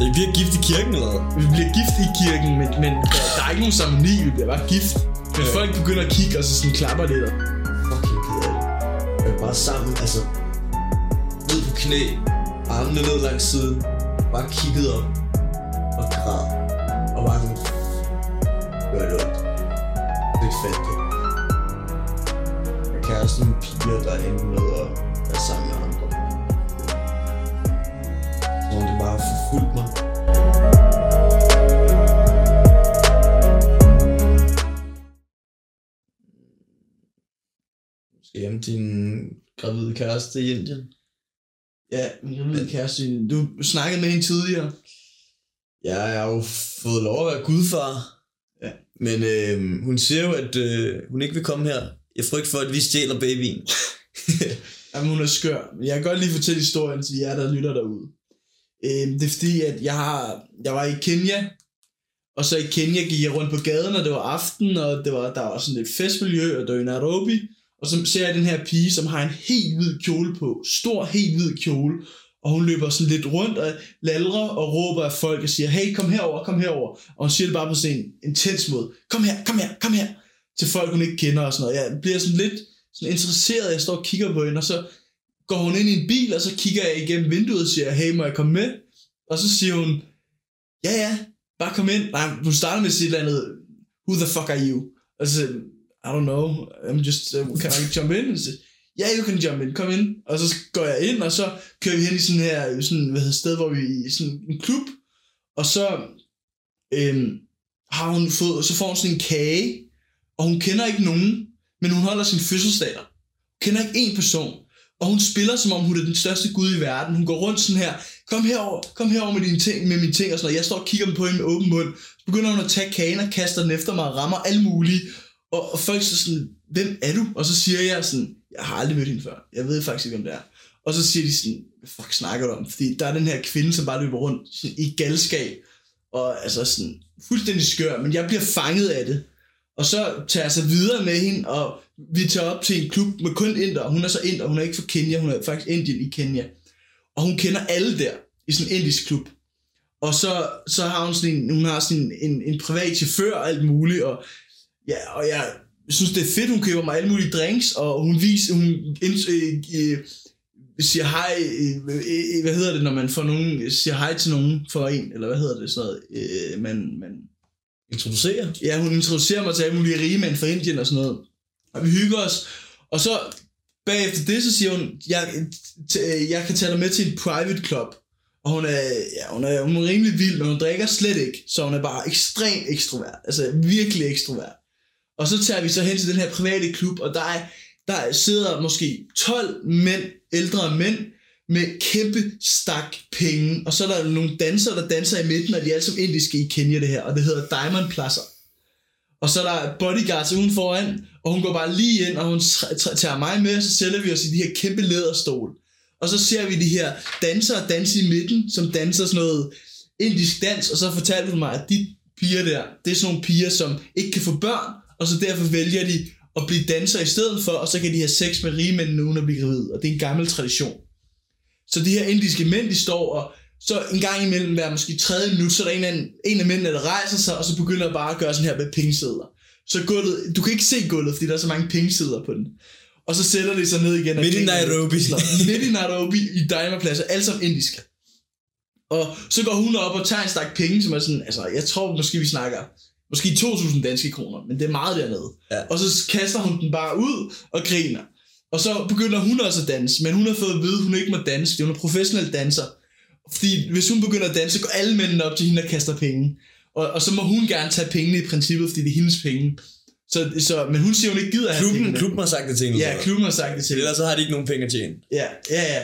Vi bliver gift i kirken, eller hvad? Vi bliver gift i kirken, men, men der, der er ikke nogen ceremoni, vi bliver bare gift. Men folk begynder at kigge, og så sådan klapper lidt. og- Fucking ked af det. Jeg er bare sammen, altså... Ned på knæ. Armene ned langs siden. Bare kigget op. Og græd. Og bare sådan... Gør det ondt. Det er fedt, det. Jeg kan også nogle piger, der ender med at være sammen bare forfulgt mig. Skal hjem til din gravide kæreste i Indien? Ja, min gravide kæreste, du snakkede med hende tidligere. Ja, jeg har jo fået lov at være gudfar. Ja. Men øh, hun siger jo, at øh, hun ikke vil komme her. Jeg frygter for, at vi stjæler babyen. Jamen, hun er skør. Men Jeg kan godt lige fortælle historien til jer, der lytter derude. Øh, det er fordi, at jeg, har, jeg var i Kenya, og så i Kenya gik jeg rundt på gaden, og det var aften, og det var, der var sådan et festmiljø, og det var i Nairobi. Og så ser jeg den her pige, som har en helt hvid kjole på. Stor, helt hvid kjole. Og hun løber sådan lidt rundt og lalrer og råber af folk og siger, hey, kom herover, kom herover. Og hun siger det bare på sådan en intens måde. Kom her, kom her, kom her. Til folk, hun ikke kender og sådan noget. Jeg bliver sådan lidt sådan interesseret. Jeg står og kigger på hende, og så går hun ind i en bil, og så kigger jeg igennem vinduet og siger, hey, må jeg komme med? Og så siger hun, ja, ja, bare kom ind. Nej, hun starter med at sige et eller andet, who the fuck are you? Og så siger I don't know, I'm just, uh, can I jump in? Og så, ja, yeah, you can jump in, kom ind. Og så går jeg ind, og så kører vi hen i sådan her, sådan, hvad hedder sted, hvor vi i sådan en klub. Og så øhm, har hun fået, så får hun sådan en kage, og hun kender ikke nogen, men hun holder sin fødselsdag der. Hun kender ikke én person. Og hun spiller, som om hun er den største gud i verden. Hun går rundt sådan her, kom herover, kom herover med dine ting, med mine ting og sådan noget. Jeg står og kigger på hende med åben mund. Så begynder hun at tage kagen og kaster den efter mig og rammer alle mulige. Og, og folk så sådan, hvem er du? Og så siger jeg sådan, jeg har aldrig mødt hende før. Jeg ved faktisk ikke, hvem det er. Og så siger de sådan, hvad fuck snakker du om? Fordi der er den her kvinde, som bare løber rundt sådan, i galskab. Og altså sådan, fuldstændig skør, men jeg bliver fanget af det. Og så tager jeg så videre med hende, og vi tager op til en klub med kun indere. hun er så inder, hun er ikke fra Kenya, hun er faktisk Indien i Kenya. Og hun kender alle der, i sådan en indisk klub. Og så, så har hun sådan en, hun har sådan en, en, en privat chauffør og alt muligt, og, ja, og jeg synes, det er fedt, hun køber mig alle mulige drinks, og hun viser, hun ind, øh, øh, siger hej, øh, øh, hvad hedder det, når man får nogen, siger hej til nogen for en, eller hvad hedder det, sådan noget, øh, man, man, Introducerer? ja, hun introducerer mig til alle mulige rige mænd fra Indien og sådan noget. Og vi hygger os. Og så bagefter det, så siger hun, jeg, t- jeg kan tage dig med til en private club. Og hun er, ja, hun er, hun er rimelig vild, men hun drikker slet ikke. Så hun er bare ekstremt ekstrovert. Altså virkelig ekstrovert. Og så tager vi så hen til den her private klub, og der, er, der sidder måske 12 mænd, ældre mænd, med kæmpe stak penge. Og så er der nogle dansere, der danser i midten, og de er alle sammen indiske i Kenya det her, og det hedder Diamond Plaza. Og så er der bodyguards uden foran, og hun går bare lige ind, og hun tager mig med, og så sælger vi os i de her kæmpe læderstol. Og så ser vi de her dansere danse i midten, som danser sådan noget indisk dans, og så fortalte hun mig, at de piger der, det er sådan nogle piger, som ikke kan få børn, og så derfor vælger de at blive danser i stedet for, og så kan de have sex med rige mænd uden at blive gravid, og det er en gammel tradition. Så de her indiske mænd, de står og så en gang imellem hver måske tredje minut, så er der en af, en af mændene, der rejser sig, og så begynder bare at gøre sådan her med pengesedler. Så gulvet, du kan ikke se gulvet, fordi der er så mange pengesedler på den. Og så sætter de sig ned igen. Midt i. Nairobi. Midt i Nairobi, i Plaza, alle sammen indiske. Og så går hun op og tager en stak penge, som er sådan, altså jeg tror måske vi snakker, måske 2.000 danske kroner, men det er meget dernede. Ja. Og så kaster hun den bare ud og griner. Og så begynder hun også at danse, men hun har fået at vide, at hun ikke må danse, fordi hun er professionel danser. Fordi hvis hun begynder at danse, så går alle mændene op til hende og kaster penge. Og, og så må hun gerne tage pengene i princippet, fordi det er hendes penge. Så, så, men hun siger, hun ikke gider at have Klubben, pengene. klubben har sagt det til hende. Ja, klubben har sagt det til hende. Ellers så har de ikke nogen penge at tjene. Ja, ja, ja.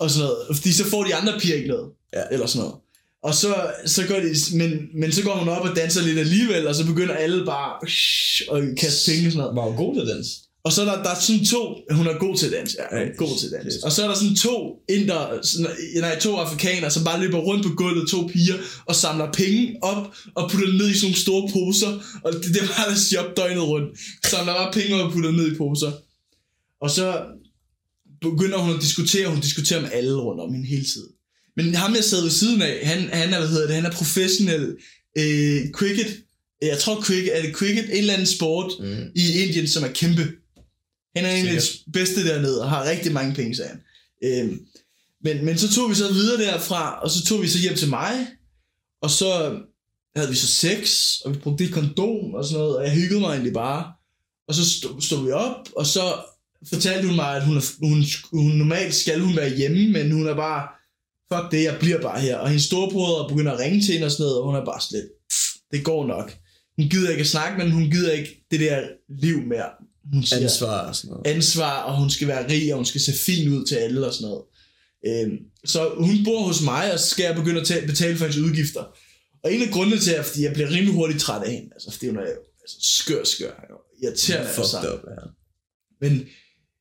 Og sådan noget. Fordi så får de andre piger ikke noget. Ja. Eller sådan noget. Og så, så går de, men, men så går hun op og danser lidt alligevel, og så begynder alle bare at kaste penge og sådan noget. Var jo god til at danse. Og så er der, der er sådan to, hun er god til at danse, ja, er god til at danse. Og så er der sådan to inder, sådan, nej, to afrikanere, som bare løber rundt på gulvet, to piger, og samler penge op, og putter dem ned i sådan nogle store poser, og det, det er bare der shop døgnet rundt. Samler bare penge op og putter dem ned i poser. Og så begynder hun at diskutere, hun diskuterer med alle rundt om hende hele tiden. Men ham, jeg sad ved siden af, han, han er, hvad hedder det, han er professionel øh, cricket. Jeg tror, cricket, er det cricket? En eller anden sport Mm. i Indien, som er kæmpe. Han er en af de bedste dernede, og har rigtig mange penge, sagde han. Øhm, men, men så tog vi så videre derfra, og så tog vi så hjem til mig, og så havde vi så sex, og vi brugte et kondom og sådan noget, og jeg hyggede mig egentlig bare. Og så stod, stod vi op, og så fortalte hun mig, at hun, er, hun, hun normalt skal hun være hjemme, men hun er bare, fuck det, jeg bliver bare her. Og hendes storebrødre begynder at ringe til hende og sådan noget, og hun er bare slet, det går nok. Hun gider ikke at snakke, men hun gider ikke det der liv mere. Hun siger, Ansvar og sådan noget. ansvar, og hun skal være rig, og hun skal se fin ud til alle og sådan noget. Øhm, så hun bor hos mig, og så skal jeg begynde at betale for hendes udgifter. Og en af grundene til, at fordi jeg bliver rimelig hurtigt træt af hende, altså fordi hun er jo altså, skør, skør, og irriterende alle Fucked sammen. up, ja. Men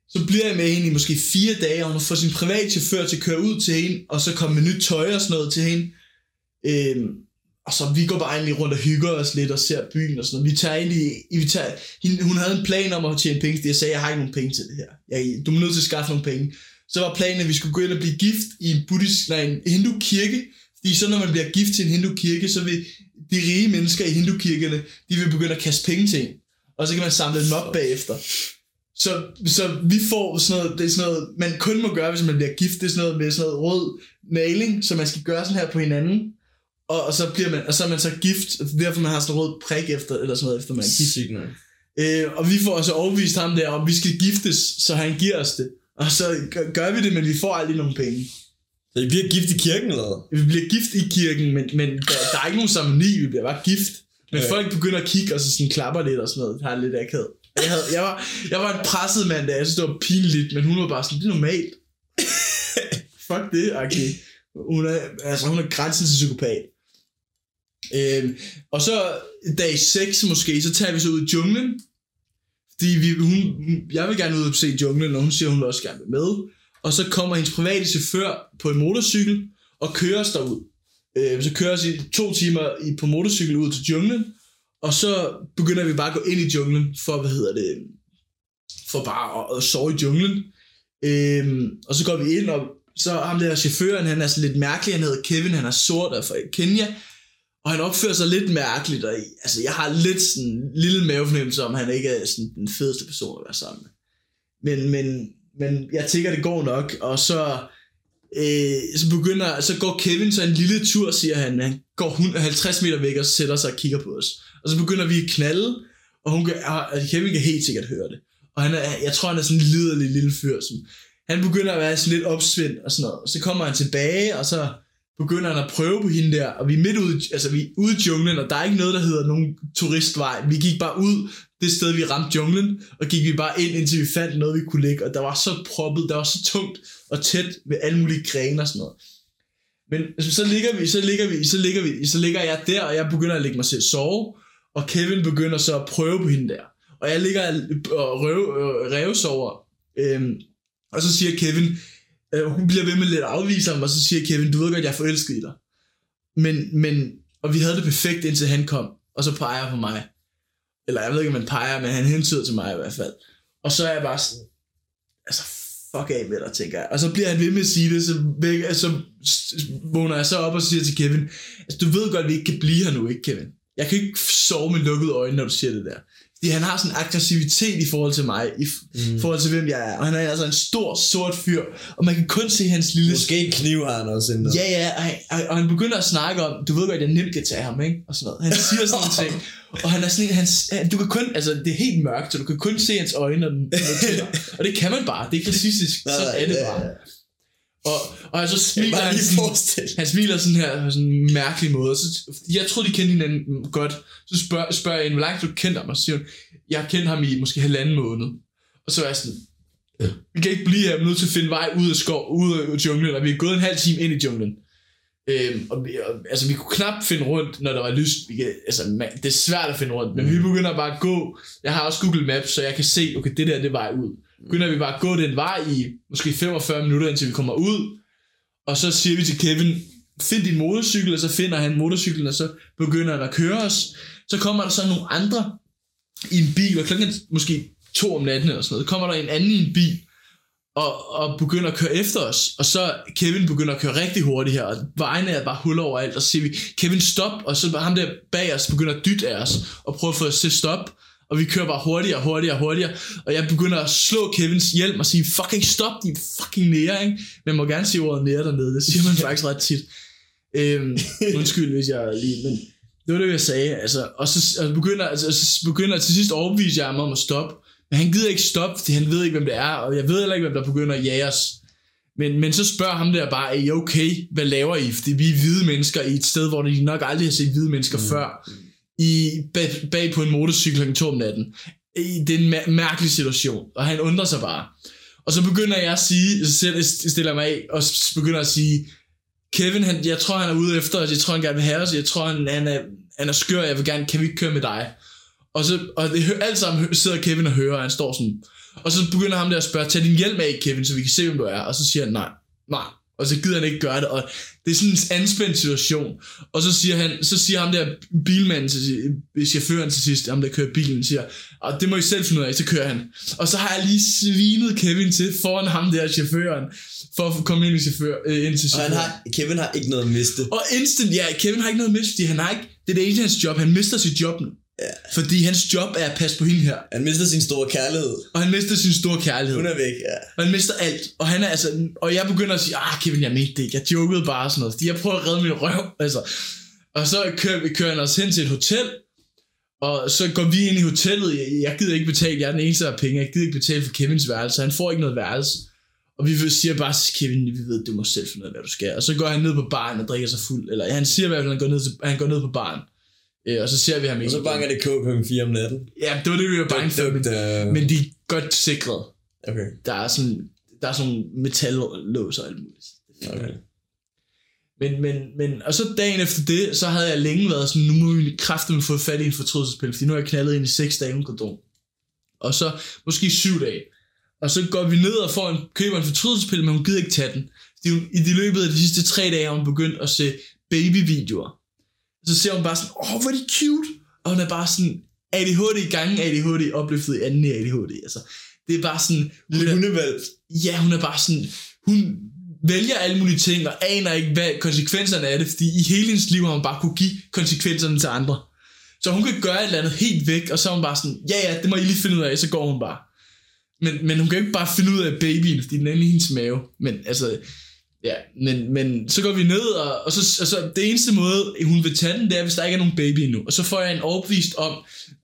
så bliver jeg med hende i måske fire dage, og hun får sin private chauffør til at køre ud til hende, og så kommer med nyt tøj og sådan noget til hende. Øhm, og så vi går bare egentlig rundt og hygger os lidt og ser byen og sådan noget. Vi tager egentlig, vi tager, hende, hun havde en plan om at tjene penge, fordi jeg sagde, jeg har ikke nogen penge til det her. Jeg, du er nødt til at skaffe nogle penge. Så var planen, at vi skulle gå ind og blive gift i en buddhist, nej, en hindu-kirke. Fordi så når man bliver gift til en hindu-kirke, så vil de rige mennesker i hindu-kirkerne, de vil begynde at kaste penge til en. Og så kan man samle dem op bagefter. Så, så vi får sådan noget, det er sådan noget, man kun må gøre, hvis man bliver gift, det er sådan noget med sådan noget rød maling, så man skal gøre sådan her på hinanden, og, og så bliver man, og så er man så gift, og det er derfor man har sådan en rød prik efter, eller sådan noget, efter man er gift. Sygt nok. Øh, og vi får altså overbevist ham der, om vi skal giftes, så han giver os det. Og så gør, gør vi det, men vi får aldrig nogen penge. Så I bliver gift i kirken, eller? Vi bliver gift i kirken, men, men der, der er ikke nogen ceremoni, vi bliver bare gift. Men Okay. folk begynder at kigge, og så sådan klapper lidt og sådan noget. Det har lidt akavet. Jeg, havde, jeg, var, jeg var en presset mand, der jeg synes, det var pinligt, men hun var bare sådan, det er normalt. Fuck det, okay. Hun er, altså, hun er grænsen til psykopat. Øhm, og så dag 6 måske, så tager vi så ud i junglen. Fordi vi, hun, jeg vil gerne ud og se junglen, og hun siger, hun vil også gerne være med. Og så kommer hendes private chauffør på en motorcykel og kører os derud. Øh, så kører os i to timer i, på motorcykel ud til junglen, og så begynder vi bare at gå ind i junglen for, hvad hedder det, for bare at, at sove i junglen. Øhm, og så går vi ind, og så ham der chaufføren, han er sådan lidt mærkelig, han hedder Kevin, han er sort og fra Kenya, og han opfører sig lidt mærkeligt, og altså, jeg har lidt sådan en lille mavefornemmelse om, han ikke er sådan den fedeste person at være sammen med. Men, men, men jeg tænker, det går nok, og så, øh, så begynder, så går Kevin så en lille tur, siger han, han går 50 meter væk og sætter sig og kigger på os. Og så begynder vi at knalde, og hun kan, og Kevin kan helt sikkert høre det. Og han er, jeg tror, han er sådan en liderlig lille fyr, som, han begynder at være sådan lidt opsvind og sådan noget. Så kommer han tilbage, og så begynder han at prøve på hende der, og vi er midt ude, altså vi er ude i junglen, og der er ikke noget, der hedder nogen turistvej. Vi gik bare ud det sted, vi ramte junglen, og gik vi bare ind, indtil vi fandt noget, vi kunne ligge, og der var så proppet, der var så tungt og tæt med alle mulige grene og sådan noget. Men altså, så ligger vi, så ligger vi, så ligger vi, så ligger jeg der, og jeg begynder at lægge mig til at sove, og Kevin begynder så at prøve på hende der. Og jeg ligger og røv, øh, revsover, øhm, og så siger Kevin, øh, hun bliver ved med lidt at afvise ham, og så siger Kevin, du ved godt, jeg er forelsket i dig. Men, men, og vi havde det perfekt, indtil han kom, og så peger han på mig. Eller jeg ved ikke, om han peger, men han hentyder til mig i hvert fald. Og så er jeg bare sådan, altså fuck af med dig, tænker jeg. Og så bliver han ved med at sige det, så, væk, så vågner jeg så op og siger til Kevin, altså du ved godt, at vi ikke kan blive her nu, ikke Kevin? Jeg kan ikke sove med lukkede øjne, når du siger det der. Fordi han har sådan en aggressivitet i forhold til mig, i mm. forhold til hvem jeg er. Og han er altså en stor, sort fyr, og man kan kun se hans lille... Måske en kniv har han også inden. Ja, ja, og, han- og han begynder at snakke om, du ved godt, jeg nemt kan tage ham, ikke? Og sådan noget. Han siger sådan nogle ting. Og han er sådan en, han, han- du kan kun, altså det er helt mørkt, så du kan kun se hans øjne, når den når den. Og det kan man bare, det er ikke racistisk, så er det bare. Og, og så Jeg smiler han sådan, han smiler sådan her på sådan en mærkelig måde. Så, jeg troede, de kendte hinanden godt. Så spørger, spørger jeg hende, hvor langt du kendt ham? Og så siger hun, jeg har kendt ham i måske halvanden måned. Og så er jeg sådan, vi kan ikke blive her, vi er nødt til at finde vej ud af skov, ud af junglen, og vi er gået en halv time ind i junglen. Øhm, og vi, og, altså, vi kunne knap finde rundt, når der var lyst. Vi kan, altså, man, det er svært at finde rundt, men vi begynder bare at gå. Jeg har også Google Maps, så jeg kan se, okay, det der, det er vej ud. Begynder vi bare at gå den vej i måske 45 minutter, indtil vi kommer ud. Og så siger vi til Kevin, find din motorcykel, og så finder han motorcyklen, og så begynder han at køre os. Så kommer der så nogle andre i en bil, og klokken er måske to om natten eller sådan noget, kommer der en anden i en bil, og, og begynder at køre efter os. Og så Kevin begynder at køre rigtig hurtigt her, og vejene er bare huller overalt, og så siger vi, Kevin stop, og så ham der bag os begynder at dytte af os, og prøve at få os til stop. Og vi kører bare hurtigere, hurtigere, hurtigere. Og jeg begynder at slå Kevins hjelm og sige, fucking stop, de fucking nære, ikke? Men må gerne sige ordet nære dernede, det siger man faktisk ret tit. Øhm, undskyld, hvis jeg lige, men det var det, jeg sagde. Altså, og så og begynder, altså, så begynder til sidst overbevise jeg ham om at stoppe. Men han gider ikke stoppe, fordi han ved ikke, hvem det er, og jeg ved heller ikke, hvem der begynder at jage os. Men, men så spørger ham der bare, er I okay? Hvad laver I? Fordi vi er hvide mennesker i et sted, hvor de nok aldrig har set hvide mennesker mm. før. I, bag, bag på en motorcykel kl. 2 om natten. I, det er en mær- mærkelig situation, og han undrer sig bare. Og så begynder jeg at sige, så selv stiller jeg mig af, og begynder at sige, Kevin, han, jeg tror, han er ude efter os, jeg tror, han gerne vil have os, jeg tror, han, han, er, han er skør, jeg vil gerne, kan vi ikke køre med dig? Og, så, og det, alt sammen sidder Kevin og hører, og han står sådan, og så begynder ham der at spørge, tag din hjelm af, Kevin, så vi kan se, hvem du er, og så siger han, nej, nej, og så gider han ikke gøre det, og det er sådan en anspændt situation, og så siger, han, så siger ham der bilmanden til chaufføren til sidst, ham der kører bilen, siger, og det må I selv finde ud af, så kører han. Og så har jeg lige svinet Kevin til foran ham der chaufføren, for at komme ind, i chauffør, øh, ind til Og han chaufføren. har, Kevin har ikke noget at miste. Og instant, ja, Kevin har ikke noget at miste, fordi han har ikke, det er det eneste hans job, han mister sit job nu. Ja. Fordi hans job er at passe på hende her. Han mister sin store kærlighed. Og han mister sin store kærlighed. Hun er væk, ja. Og han mister alt. Og han er altså... Og jeg begynder at sige, ah Kevin, jeg mente det ikke. Jeg jokede bare og sådan noget. Fordi jeg prøver at redde min røv. Altså. Og så kører, vi kører han os hen til et hotel. Og så går vi ind i hotellet. Jeg, jeg gider ikke betale. Jeg er den eneste, der har penge. Jeg gider ikke betale for Kevins værelse. Han får ikke noget værelse. Og vi siger bare til Kevin, vi ved, du må selv finde ud af, hvad du skal. Og så går han ned på baren og drikker sig fuld. Eller han siger i hvert fald, at han går ned, til, han går ned på baren. Øh, og så ser vi ham Og ikke så igen. banker det kog kl. 4 om natten. Ja, det var det, vi var bange for. Men, men de er godt sikret. Okay. Der er sådan, der er sådan metallås og alt muligt. okay. Men, men, men, og så dagen efter det, så havde jeg længe været sådan, nu må vi kraftigt få fat i en fortrydelsespille, fordi nu har jeg knaldet ind i 6 dage uden kondom. Og så måske 7 dage. Og så går vi ned og får en, køber en fortrydelsespille, men hun gider ikke tage den. Fordi hun, I de løbet af de sidste 3 dage har hun begyndt at se babyvideoer. Så ser hun bare sådan, åh, hvor er de cute. Og hun er bare sådan, ADHD i gangen ADHD, opløftet i anden ADHD. Altså, det er bare sådan, hun Lille er, hundevalg. ja, hun er bare sådan, hun vælger alle mulige ting, og aner ikke, hvad konsekvenserne af det, fordi i hele hendes liv har hun bare kunne give konsekvenserne til andre. Så hun kan gøre et eller andet helt væk, og så er hun bare sådan, ja ja, det må I lige finde ud af, så går hun bare. Men, men hun kan ikke bare finde ud af babyen, fordi den er inde i hendes mave. Men altså, ja, men, men så går vi ned, og, og så, altså, det eneste måde, hun vil tage den, det er, hvis der ikke er nogen baby endnu. Og så får jeg en overbevist om,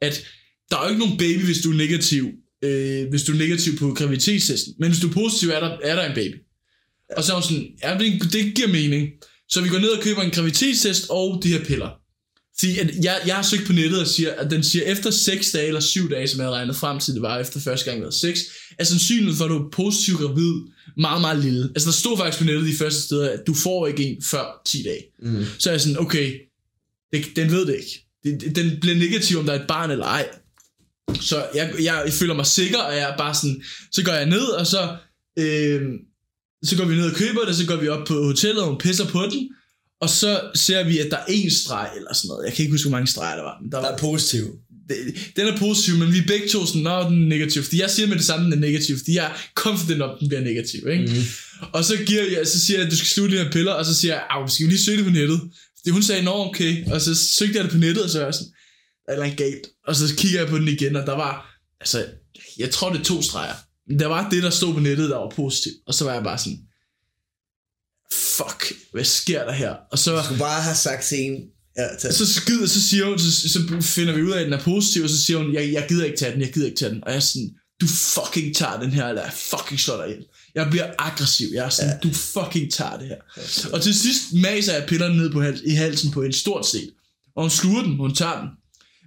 at der er jo ikke nogen baby, hvis du er negativ, øh, hvis du er negativ på graviditetstesten. Men hvis du er positiv, er der, er der en baby. Og så er hun sådan, ja, det, det giver mening. Så vi går ned og køber en graviditetstest og de her piller. Fordi at jeg, jeg har søgt på nettet og siger, at den siger, efter 6 dage eller 7 dage, som jeg havde regnet frem til, det var efter første gang, var 6, er sandsynligheden for, at du er positiv gravid meget, meget lille. Altså der stod faktisk på nettet de første steder, at du får ikke en før 10 dage. Mm. Så er jeg sådan, okay, det, den ved det ikke. Det, det- den bliver negativ, om der er et barn eller ej. Så jeg, jeg, jeg føler mig sikker, og jeg er bare sådan, så går jeg ned, og så, øh, så går vi ned og køber det, så går vi op på hotellet, og hun pisser på den, og så ser vi, at der er en streg eller sådan noget. Jeg kan ikke huske, hvor mange streger der var. Men der Der var er positiv. det, den er positiv, men vi er begge to sådan, nå, den er negativ. Fordi jeg siger med det samme, den er negativ, fordi jeg er confident om, den bliver negativ. Ikke? Mm. Og så, giver jeg, så siger jeg, at du skal slutte de her piller, og så siger jeg, at skal vi lige søge det på nettet? Fordi hun sagde, nå okay, og så søgte jeg det på nettet, og så er jeg sådan, er eller galt. Og så kigger jeg på den igen, og der var, altså, jeg tror det er to streger. Men der var det, der stod på nettet, der var positivt. Og så var jeg bare sådan, fuck, hvad sker der her? Og så, Du skulle bare have sagt til en, ja, så skider, så siger hun, så, så finder vi ud af, at den er positiv, og så siger hun, jeg, jeg gider ikke tage den, jeg gider ikke tage den. Og jeg er sådan, du fucking tager den her, eller jeg fucking slår dig ihjel. Jeg bliver aggressiv, jeg er sådan, ja. du fucking tager det her. Og til sidst maser jeg pillerne ned på hals, i halsen på en stort set. Og hun sluger den, hun tager den.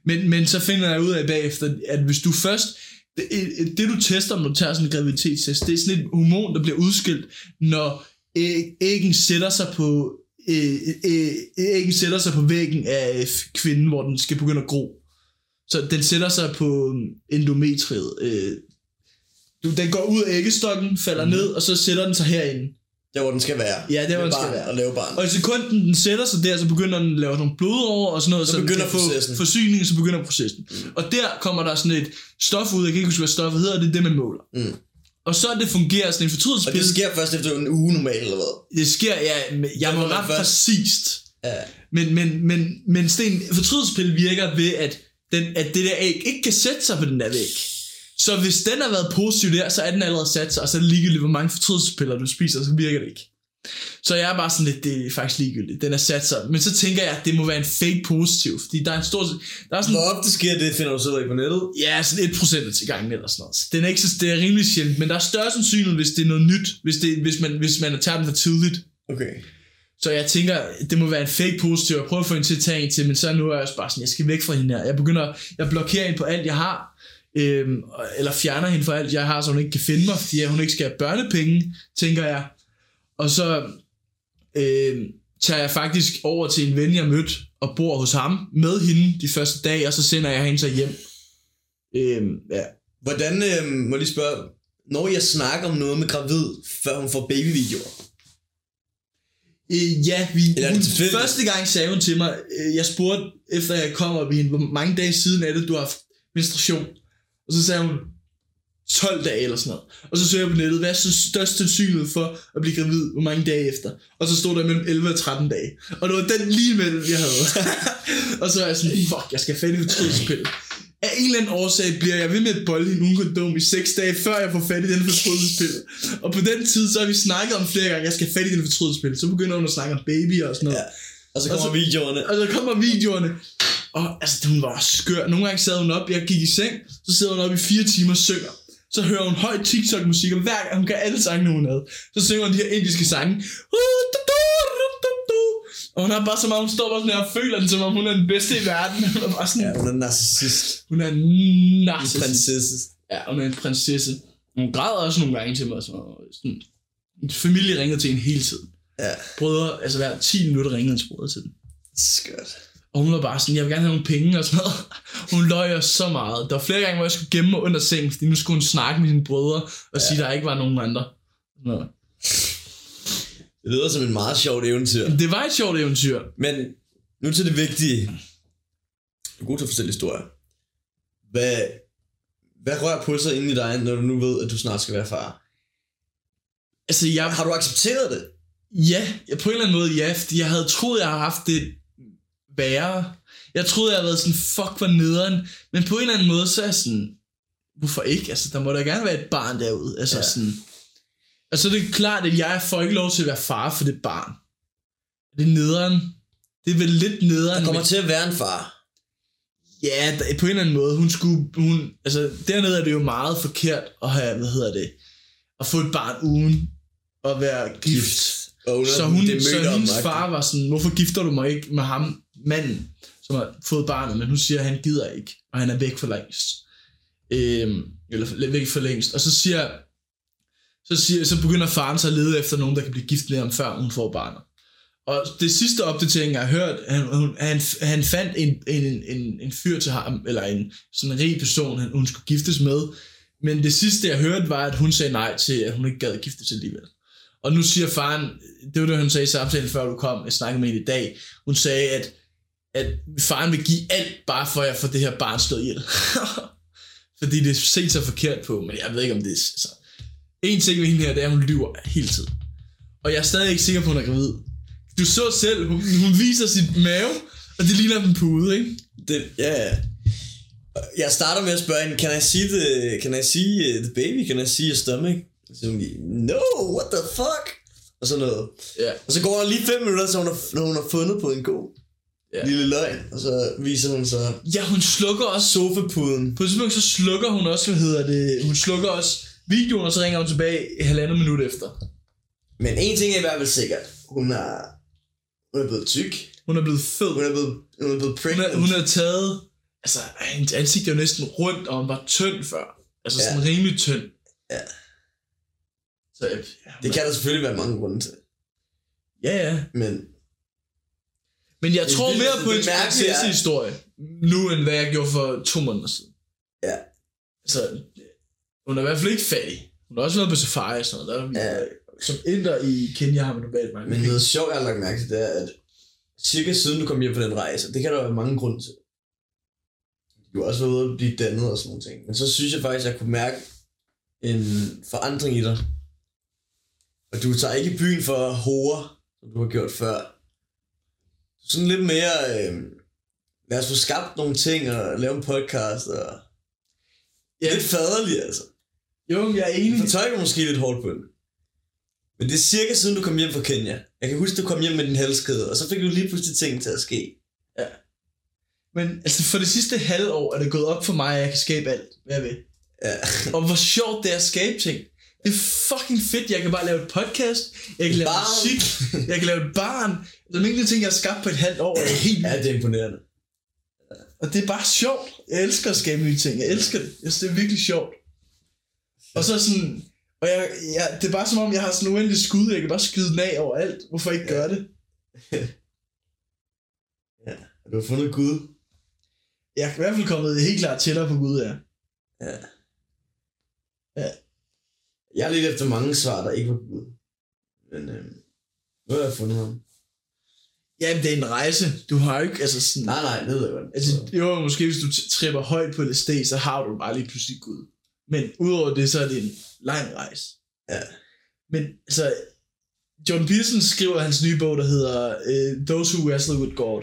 Men, men så finder jeg ud af bagefter, at hvis du først, det, det du tester, når du tager sådan en graviditetstest, det er sådan et hormon, der bliver udskilt, når æggen sætter sig på øh, øh, æggen sætter sig på væggen af kvinden, hvor den skal begynde at gro. Så den sætter sig på endometriet. Øh, du, den går ud af æggestokken, falder mm. ned, og så sætter den sig herinde. Der hvor den skal være. Ja, der, hvor den skal være. Og lave barn. Og i sekunden den sætter sig der, så begynder den at lave nogle blodårer og sådan noget, Så så, begynder kan få processen. forsyning, så begynder processen. Mm. Og der kommer der sådan et stof ud, jeg kan ikke huske, hvad stoffet hedder, det er det, man måler. Mm. Og så det fungerer sådan en Og det fortrydelsespille. sker først efter en uge normalt, eller hvad? Det sker, ja, jeg må ret først- præcist. Ja. Men, men, men, men Sten, fortrydelsespil virker ved, at, den, at det der æg ikke kan sætte sig på den der væg. Så hvis den har været positiv der, så er den allerede sat sig, og så er det ligegyldigt, hvor mange fortrydelsespiller du spiser, så virker det ikke. Så jeg er bare sådan lidt, det er faktisk ligegyldigt. Den er sat sig. Men så tænker jeg, at det må være en fake positiv, fordi der er en stor... Der er sådan, Hvor ofte sker det, finder du så ikke på nettet? Ja, sådan 1% til gangen eller sådan noget. Så Den er ikke så, det er rimelig sjældent, men der er større sandsynlighed, hvis det er noget nyt, hvis, det, hvis, man, hvis man tager den for tidligt. Okay. Så jeg tænker, det må være en fake positiv. Jeg prøver at få hende til at tage en til, men så nu er jeg også bare sådan, jeg skal væk fra hende her. Jeg begynder, jeg blokerer hende på alt, jeg har. Øhm, eller fjerner hende fra alt, jeg har, så hun ikke kan finde mig, fordi hun ikke skal have børnepenge, tænker jeg. Og så øhm, tager jeg faktisk over til en ven, jeg mødte, og bor hos ham med hende de første dage, og så sender jeg hende så hjem. Øhm, ja. Hvordan, øh, må jeg lige spørge, når jeg snakker om noget med gravid, før hun får babyvideoer, Øh, ja, vi, Eller er hun, første gang sagde hun til mig, øh, jeg spurgte, efter jeg kom op i hende, hvor mange dage siden er det, du har haft menstruation? Og så sagde hun, 12 dage eller sådan noget. Og så søger jeg på nettet, hvad er så størst sandsynlighed for at blive gravid, hvor mange dage efter? Og så stod der mellem 11 og 13 dage. Og det var den lige imellem, jeg havde. og så er jeg sådan, fuck, jeg skal have fat i fortrydelsespil. Af en eller anden årsag bliver jeg ved med at bolde hende uden kondom i 6 dage, før jeg får fat i den fortrydelsespil. Og på den tid, så har vi snakket om flere gange, jeg skal fat i den fortrydelsespil. Så begynder hun at snakke om baby og sådan noget. Ja. og så Og kommer så- videoerne. Og så kommer videoerne. Og altså, hun var skør. Nogle gange sad hun op, jeg gik i seng, så sidder hun op i fire timer og synger. Så hører hun høj TikTok-musik, og hver gang hun kan alle sangene, hun havde. Så synger hun de her indiske sange. Og hun har bare så meget, hun står bare sådan her og føler den, som om hun er den bedste i verden. Hun er bare sådan, Ja, hun er en narcissist. hun er en En narcissist. prinsesse. Ja, hun er en prinsesse. Hun græder også nogle gange til mig. Så sådan, en familie ringede til hende hele tiden. Ja, Brødre, altså hver 10 minutter ringede hendes brødre til den. skørt. Og hun var bare sådan, jeg vil gerne have nogle penge og sådan noget. Hun løj så meget. Der var flere gange, hvor jeg skulle gemme mig under sengen, fordi nu skulle hun snakke med sine brødre og ja. sige, at der ikke var nogen andre. Nå. Det lyder som en meget sjovt eventyr. Det var et sjovt eventyr. Men nu til det vigtige. Du er god til at fortælle historier. Hvad, hvad rører på sig inde i dig, når du nu ved, at du snart skal være far? Altså, jeg, Har du accepteret det? ja, på en eller anden måde, ja, fordi jeg havde troet, jeg havde haft det værre. Jeg troede, jeg havde været sådan, fuck, hvor nederen. Men på en eller anden måde, så er jeg sådan, hvorfor ikke? Altså, der må da gerne være et barn derude. Altså, Ja. sådan, og så er det klart, at jeg får ikke lov til at være far for det barn. Det er nederen. Det er vel lidt nederen. Der kommer men- til at være en far. Ja, der, på en eller anden måde. Hun skulle, hun, altså dernede er det jo meget forkert at have, hvad hedder det, at få et barn uden at være gift. Og under Så, hun, det så hendes far var sådan, hvorfor gifter du mig ikke med ham, manden, som har fået barnet, men hun siger, at han gider ikke, og han er væk for længst. Øh, eller væk for længst. Og så siger, så, siger, så begynder faren så at lede efter nogen, der kan blive gift med ham, før hun får barnet. Og det sidste opdatering, jeg har hørt, han, hun, han, han fandt en, en, en, en fyr til ham, eller en sådan en rig person, han, hun skulle giftes med. Men det sidste, jeg hørte, var, at hun sagde nej til, at hun ikke gad giftes alligevel. Og nu siger faren, det var det, hun sagde i samtalen, før du kom, jeg snakkede med hende i dag, hun sagde, at, at faren vil give alt, bare for at få det her barn slået ihjel. Fordi det er set så forkert på, men jeg ved ikke, om det er... Altså, en ting ved hende her, det er, at hun lyver hele tiden. Og jeg er stadig ikke sikker på, at hun er gravid. Du så selv, hun, hun viser sit mave, og det ligner en pude, ikke? Det, ja, ja. Jeg starter med at spørge hende, can I see the, can I see uh, the baby? Can I see your stomach? Så hun no, what the fuck? Og sådan noget. Ja. Og så går der lige 5 minutter, så hun har, når hun har fundet på en god Ja. lille løgn. Og så viser hun så Ja, hun slukker også sofapuden. På et tidspunkt så slukker hun også, hvad hedder det, hun slukker også videoen, og så ringer hun tilbage et halvandet minut efter. Men en ting er i hvert fald sikkert. Hun er, hun er blevet tyk. Hun er blevet fed. Hun er blevet, hun er blevet Hun pregnant. er, hun er taget, altså hendes ansigt er jo næsten rundt, og hun var tynd før. Altså Ja. sådan rimelig tynd. Ja. Så ja, Det kan der selvfølgelig være mange grunde til. ja, ja. Men Men jeg tror mere på en prinsessehistorie, nu end hvad jeg gjorde for to måneder siden. Ja. Altså, hun er i hvert fald ikke fattig. Hun har også været på safari og sådan noget. Der er Ja. Som inder i Kenya har man normalt mange Men noget sjovt, jeg har lagt mærke til, det er, at cirka siden du kom hjem på den rejse, det kan der være mange grunde til. Du har også været ude og blive dannet og sådan nogle ting. Men så synes jeg faktisk, at jeg kunne mærke, en forandring i dig. Og du tager ikke i byen for at hore, som du har gjort før. Sådan lidt mere, øh, lad os få skabt nogle ting og lave en podcast og... Ja. Lidt faderlig, altså. Jo, jeg er enig. fortolker måske lidt hårdt på den. Men det er cirka siden du kom hjem fra Kenya. Jeg kan huske, du kom hjem med din halskæde, og så fik du lige pludselig ting til at ske. Men altså, for det sidste halve år er det gået op for mig, at jeg kan skabe alt, hvad jeg vil. Ja. Og hvor sjovt det er at skabe ting. Det er fucking fedt. Jeg kan bare lave et podcast. Jeg kan lave barn. musik. Jeg kan lave et barn. Der er mængde ting, jeg har skabt på et halvt år. Det er helt ja, det er imponerende. Og det er bare sjovt. Jeg elsker at skabe nye ting. Jeg elsker det. Jeg synes, det er virkelig sjovt. Og så sådan... Og jeg, jeg, det er bare som om, jeg har sådan en uendelig skud. Jeg kan bare skyde den af over alt. Hvorfor ikke gøre det? Du har fundet Gud. Jeg er i hvert fald kommet helt klart tættere på Gud, ja. Ja. Ja. Jeg er lidt efter mange svar, der ikke var Gud. Men øh, nu har jeg fundet ham. Ja, det er en rejse. Du har jo ikke, altså sådan... Nej, nej, det ved jeg godt. Altså, jo, måske hvis du tripper højt på LSD, så har du bare lige pludselig Gud. Men udover det, så er det en lang rejse. Ja. Men altså, John Pearson skriver hans nye bog, der hedder uh, Those Who Wrestle With God.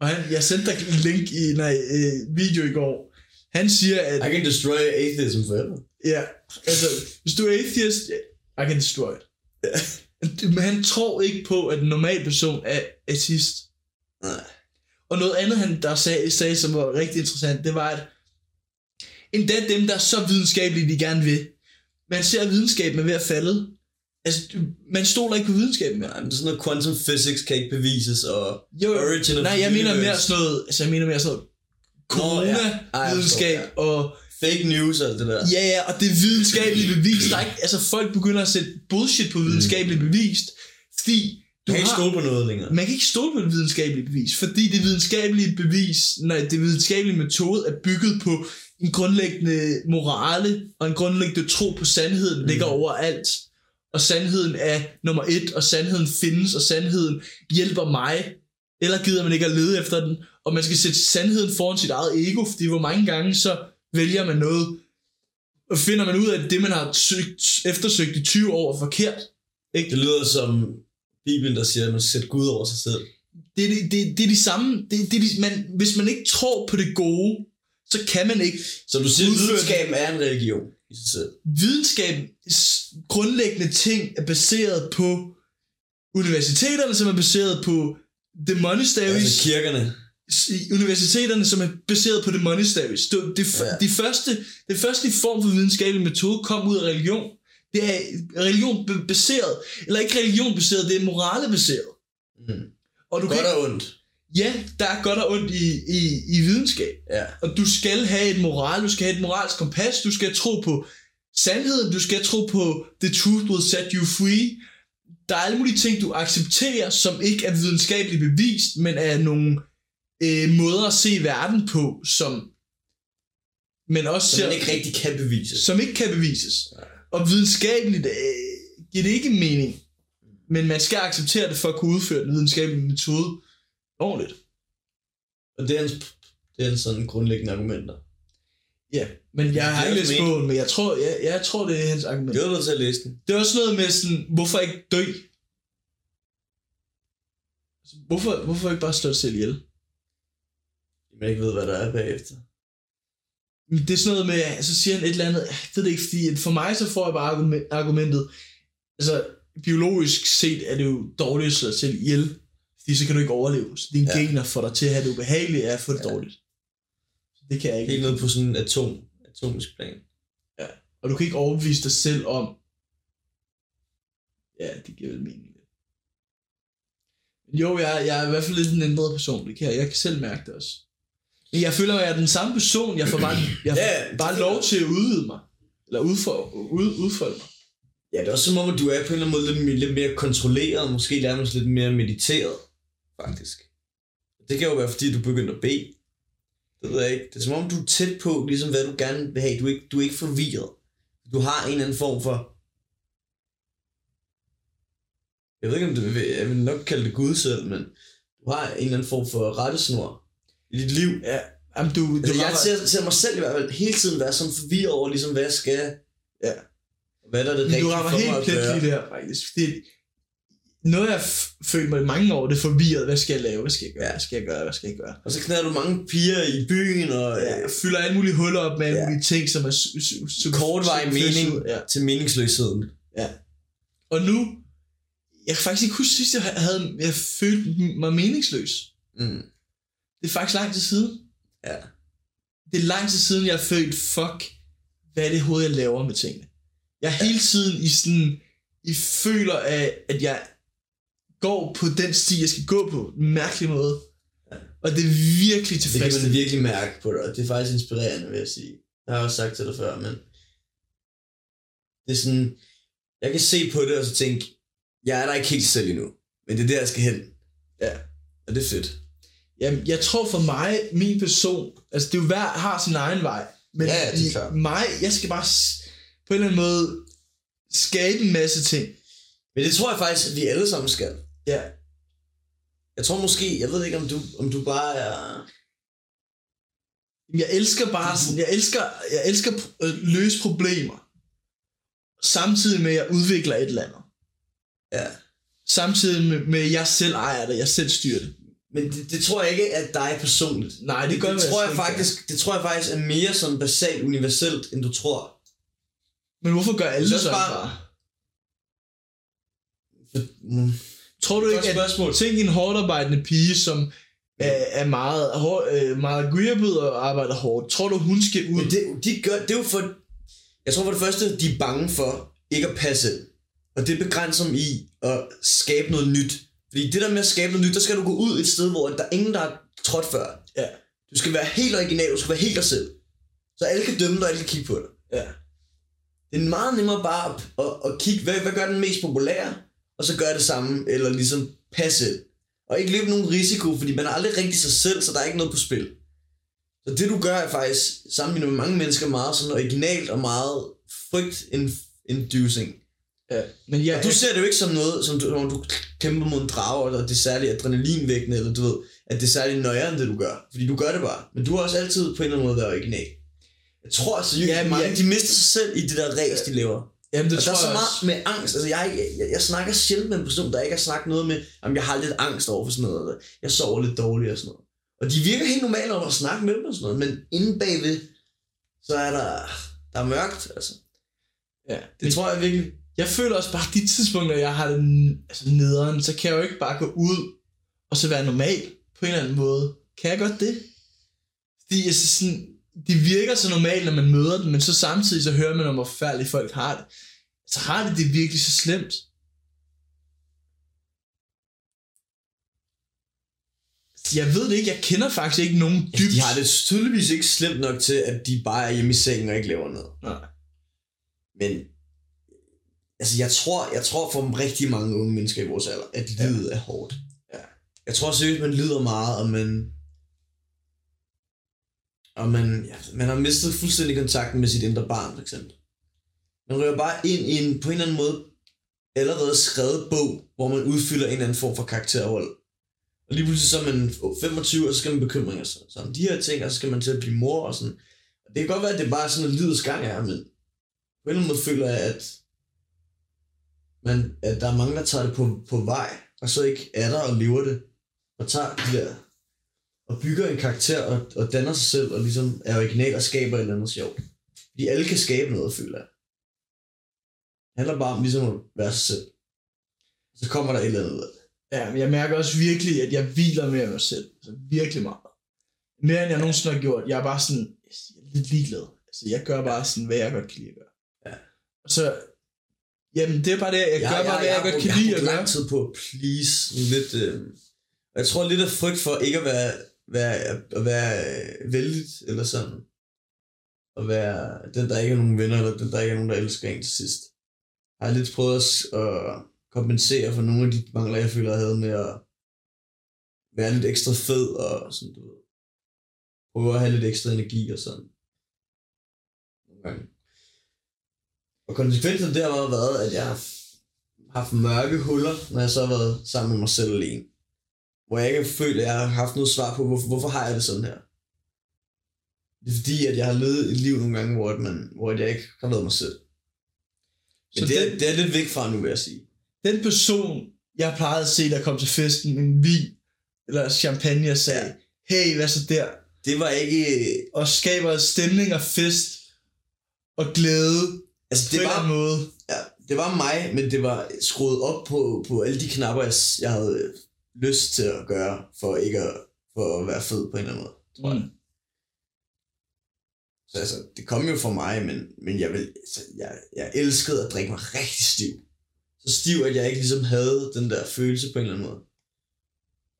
Og han, jeg sendte dig en link i en uh, video i går. Han siger, at I can destroy atheism forever. Ja, altså, hvis du er atheist, I can destroy it. Men han tror ikke på, at en normal person er ateist. Nej. Og noget andet, han der sagde, sagde, som var rigtig interessant, det var, at endda dem, der er så videnskabelige, de gerne vil, man ser at videnskaben er ved at falde. Altså, man stoler ikke på videnskaben mere. Nej, men det er sådan noget quantum physics kan ikke bevises, og Jo, origin of nej, jeg mener mere sådan noget, altså jeg mener mere sådan noget ja. Corona-videnskab, forstår, og fake news og det der. ja, ja, og det er videnskabelige bevis. Der er ikke, altså folk begynder at sætte bullshit på videnskabeligt bevis, fordi Du kan ikke har, stole på noget længere. man kan ikke stole på det videnskabelige bevis, fordi det videnskabelige bevis, nej, det videnskabelige metode er bygget på en grundlæggende morale og en grundlæggende tro på sandheden, mm. ligger over alt. Og sandheden er nummer et, og sandheden findes, og sandheden hjælper mig. Eller gider man ikke at lede efter den, og man skal sætte sandheden foran sit eget ego, fordi hvor mange gange så vælger man noget, og finder man ud af, at det, man har søgt, eftersøgt i 20 år, er forkert. Det lyder som Bibelen, der siger, at man skal sætte Gud over sig selv. det, er det, det, det er de samme, det, det de, man, hvis man ikke tror på det gode, så kan man ikke. Så du siger, at Udføre- videnskaben er en religion i sig selv. Videnskabens grundlæggende ting er baseret på universiteterne, som er baseret på the monasteries, Altså kirkerne. Universiteterne, som er baseret på the monasteries. Det, det, Ja. de første, det første form for videnskabelig metode kom ud af religion. Det er religion baseret, eller ikke religion baseret, det er morale baseret. Mm. Og du Godt kan og ondt. ja, der er godt og ondt i, i, i videnskab. Ja. Og du skal have et moral, du skal have et moralsk kompas, du skal tro på sandheden, du skal tro på the truth will set you free. Der er alle mulige ting, du accepterer, som ikke er videnskabeligt bevist, men er nogle øh, måder at se verden på, som men også Som ser, ikke rigtig kan bevise. som ikke kan bevises. Og videnskabeligt øh, giver det ikke mening, men man skal acceptere det for at kunne udføre den videnskabelige metode ordentligt. Og det er en, det er en sådan grundlæggende argumenter. Ja, men jeg har er ikke læst bogen, men jeg tror, jeg, jeg tror, det er hans argument. Det var nødt til at læse den. Det er også noget med sådan, hvorfor ikke dø? Altså, Hvorfor, hvorfor ikke bare slå selv ihjel? Man ikke ved, hvad der er bagefter. Men Det er sådan noget med, så siger han et eller andet, jeg ved det ikke, fordi for mig så får jeg bare argument, argumentet, altså biologisk set er det jo dårligt at slå dig selv ihjel, fordi så kan du ikke overleve, så dine Ja. ja. gener får dig til at have det ubehageligt af at få det ja. dårligt. Så det kan jeg ikke. Helt ned på sådan en atom, atomisk plan. Og du kan ikke overbevise dig selv om, ja, det giver vel mening. Men jo, jeg, jeg er i hvert fald lidt en ændret person, det kan jeg, jeg kan selv mærke det også. Jeg føler, at jeg er den samme person, jeg får bare, jeg får Ja, bare lov til at udvide mig. Eller udfor, ud, udfolde mig. Ja, det er også som om, at du er på en eller anden måde lidt, lidt mere kontrolleret, måske nærmest lidt mere mediteret, faktisk. Det kan jo være, fordi du begynder at bede. Det ved jeg ikke. Det er som om, du er tæt på, ligesom hvad du gerne vil have. Du er ikke, du er ikke forvirret. Du har en eller anden form for... Jeg ved ikke, om det jeg vil nok kalde det Gud selv, men du har en eller anden form for rettesnor i dit liv. Ja, jamen du, du Altså, jeg ser, ser mig selv i hvert fald hele tiden være sådan forvirret over, ligesom, hvad jeg skal, Ja. Hvad er det rigtige du rammer for mig helt at plet gøre? lige der, faktisk. Det, noget, jeg har følt mig i mange år, det er forvirret. Hvad skal jeg lave? Hvad skal jeg gøre? Ja. Hvad skal jeg gøre? Hvad skal jeg gøre? Og så knæder du mange piger i byen, og Ja, ja. jeg fylder alle mulige huller op med alle Ja. mulige ting, som er su- superficial. mening Ja. til meningsløsheden. Og nu, jeg kan faktisk ikke huske sidst, jeg havde jeg følte mig meningsløs. Mm. Det er faktisk lang tid siden. Ja. Det er lang tid siden, jeg har følt, fuck, hvad er det hoved, jeg laver med tingene. Jeg er hele tiden i sådan, I føler af, at jeg går på den sti, jeg skal gå på. En mærkelig måde. Ja. Og det er virkelig Det kan man tilfredsstillende. virkelig mærke på dig, og det er faktisk inspirerende, vil jeg sige. Jeg har også sagt til dig før, men det er sådan, jeg kan se på det og så tænke, jeg er der ikke helt selv endnu, men det er der, jeg skal hen. Ja. Og det er fedt. Jamen, jeg tror for mig, min person, altså det er jo hver har sin egen vej. Men Ja, ja, det er klart. mig, jeg skal bare på en eller anden måde skabe en masse ting. Men det tror jeg faktisk, at vi alle sammen skal. Ja. Jeg tror måske, jeg ved ikke, om du, om du bare er... Jeg elsker bare sådan, jeg elsker, jeg elsker at løse problemer. Samtidig med, at jeg udvikler et eller andet. Ja. Samtidig med, med at jeg selv ejer det, jeg selv styrer det. Men det, det tror jeg ikke er dig personligt. Nej, det gør det, jeg tror jeg ikke. faktisk, det tror jeg faktisk er mere sådan basalt universelt, end du tror. Men hvorfor gør alle Så det så bare- bare? Mm. Tror du ikke, at spørgsmål. tænk en hårdt arbejdende pige, som er, er meget, hår, øh, meget agreeable og arbejder hårdt. Tror du, hun skal ud? Men det, de gør, det er jo for... Jeg tror for det første, de er bange for ikke at passe ind. Og det begrænser dem i at skabe noget nyt. Fordi det der med at skabe noget nyt, der skal du gå ud et sted, hvor der er ingen, der har trådt før. Ja. Du skal være helt original, du skal være helt dig selv. Så alle kan dømme dig, og alle kan kigge på dig. Ja. Det er meget nemmere bare at, at, at kigge, hvad, hvad gør den mest populære, og så gør det samme, eller ligesom passe. Og ikke løbe nogen risiko, fordi man er aldrig rigtig sig selv, så der er ikke noget på spil. Så det du gør er faktisk, sammenlignet med mange mennesker, meget sådan originalt og meget frygtinducing. Ja. Men jeg, Og du ser det jo ikke som noget, som du, når du kæmper mod en drage, og det er særlig adrenalinvækkende, eller du ved, at det er særlig nøjere, end det du gør. Fordi du gør det bare. Men du har også altid på en eller anden måde været original. Jeg tror altså, Ja, ja, mange, jeg- de mister sig selv i det der ræs, de laver. jamen, det Og der tror er så jeg meget også. med angst. Altså, jeg, ikke- jeg, jeg snakker sjældent med en person, der ikke har snakket noget med, om jeg har lidt angst over for sådan noget. eller Jeg sover lidt dårligt og sådan noget. Og de virker helt normale over at snakke med dem og sådan noget. Men inde bagved, så er der, der er mørkt, altså. Ja. Det Men tror jeg virkelig. Jeg føler også bare, at de tidspunkter, jeg har det altså nederen, så kan jeg jo ikke bare gå ud og så være normal på en eller anden måde. Kan jeg godt det? Fordi altså sådan, de virker så normalt, når man møder dem, men så samtidig så hører man om, hvor forfærdeligt folk har det. Så har de det virkelig så slemt. Jeg ved det ikke, jeg kender faktisk ikke nogen dybt. Altså, de har det tydeligvis ikke slemt nok til, at de bare er hjemme i sengen og ikke laver noget. Nej. Men altså, jeg tror, jeg tror for rigtig mange unge mennesker i vores alder, at livet er hårdt. Ja. Jeg tror seriøst, man lider meget, og man... Og man, ja, man har mistet fuldstændig kontakten med sit indre barn, for eksempel. Man rører bare ind i en, på en eller anden måde, allerede skrevet bog, hvor man udfylder en eller anden form for karakterrolle. Og lige pludselig så er man 25, og så skal man bekymringer sig så om de her ting, og så skal man til at blive mor og sådan. Og det kan godt være, at det bare er sådan, at livets gang er, men på en eller anden måde føler jeg, at, man, at der er mange, der tager det på, på vej, og så ikke er der og lever det, og tager de der, og bygger en karakter, og, og danner sig selv, og ligesom er original og skaber et eller andet sjovt. Fordi alle kan skabe noget, føler jeg. Det handler bare om ligesom at være sig selv. Så kommer der et eller andet ud af det. Ja, men jeg mærker også virkelig, at jeg hviler mere af mig selv. Altså virkelig meget. Mere end jeg nogensinde har gjort. Jeg er bare sådan, jeg er lidt ligeglad. Altså, jeg gør bare sådan, hvad jeg godt kan lide at gøre. Ja. Og så, jamen det er bare det, jeg, gør bare, hvad jeg, godt kan jeg, lide jeg at har gøre. lang tid på at please lidt. Øh, jeg tror lidt af frygt for ikke at være, være, at være øh, vældig eller sådan. At være den, der ikke har nogen venner, eller den, der ikke er nogen, der elsker en til sidst. Jeg har lidt prøvet at, at kompensere for nogle af de mangler, jeg føler, jeg havde med at være lidt ekstra fed og sådan, du ved. Prøve at have lidt ekstra energi og sådan. Nogle gange. Og konsekvensen der har været, at jeg har haft mørke huller, når jeg så har været sammen med mig selv alene. Hvor jeg ikke følt, at jeg har haft noget svar på, hvorfor, hvorfor har jeg det sådan her. Det er fordi, at jeg har levet et liv nogle gange, hvor, man, hvor jeg ikke har været mig selv. Men Så det, er, den, det er lidt væk fra nu, vil jeg sige. den person, jeg plejede at se, der kom til festen med en vin eller champagne og sagde, Ja. hey, hvad så der? Det var ikke... Og skaber stemning og fest og glæde Altså, det var, måde. ja, det var mig, men det var skruet op på, på alle de knapper, jeg, jeg havde lyst til at gøre, for ikke at, for at være fed på en eller anden måde. Tror jeg. Mm. Så altså, det kom jo fra mig, men, men jeg, vil, altså, jeg, jeg elskede at drikke mig rigtig stiv. Så stiv, at jeg ikke ligesom havde den der følelse på en eller anden måde.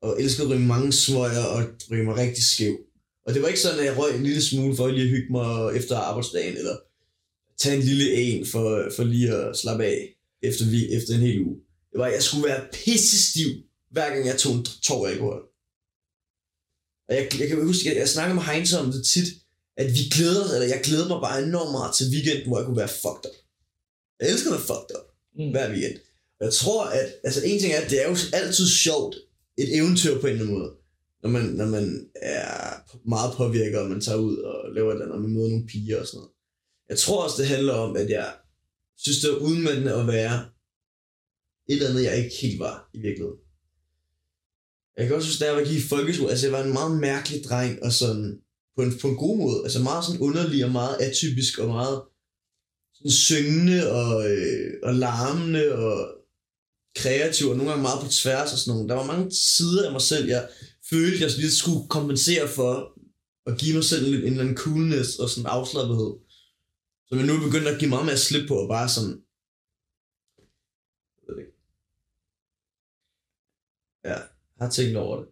Og elskede at ryge mange smøger og ryge mig rigtig skæv. Og det var ikke sådan, at jeg røg en lille smule for lige at hygge mig efter arbejdsdagen, eller tage en lille en for, for lige at slappe af efter, vi, efter en hel uge. Det var, at jeg skulle være pisse stiv, hver gang jeg tog en tår alkohol. Og jeg, jeg kan huske, at jeg, snakker med Heinz om det tit, at vi glæder eller jeg glæder mig bare enormt meget til weekenden, hvor jeg kunne være fucked up. Jeg elsker at være fucked up Mm. hver weekend. Og jeg tror, at altså en ting er, at det er jo altid sjovt, et eventyr på en eller anden måde, når man, når man er meget påvirket, og man tager ud og laver et eller andet, og man møder nogle piger og sådan noget. Jeg tror også, det handler om, at jeg synes, det er udmattende at være et eller andet, jeg ikke helt var i virkeligheden. Jeg kan også huske, da jeg var i folkeskole, altså jeg var en meget mærkelig dreng, og sådan, på en, på en god måde, altså meget sådan underlig og meget atypisk, og meget sådan syngende og, øh, og larmende og kreativ, og nogle gange meget på tværs og sådan noget. Der var mange sider af mig selv, jeg følte, jeg lige skulle kompensere for, og give mig selv en, en eller anden coolness og sådan afslappethed. Som jeg nu er begyndt at give meget mere slip på, og bare sådan... Jeg ved det ikke. Ja, jeg har tænkt over det.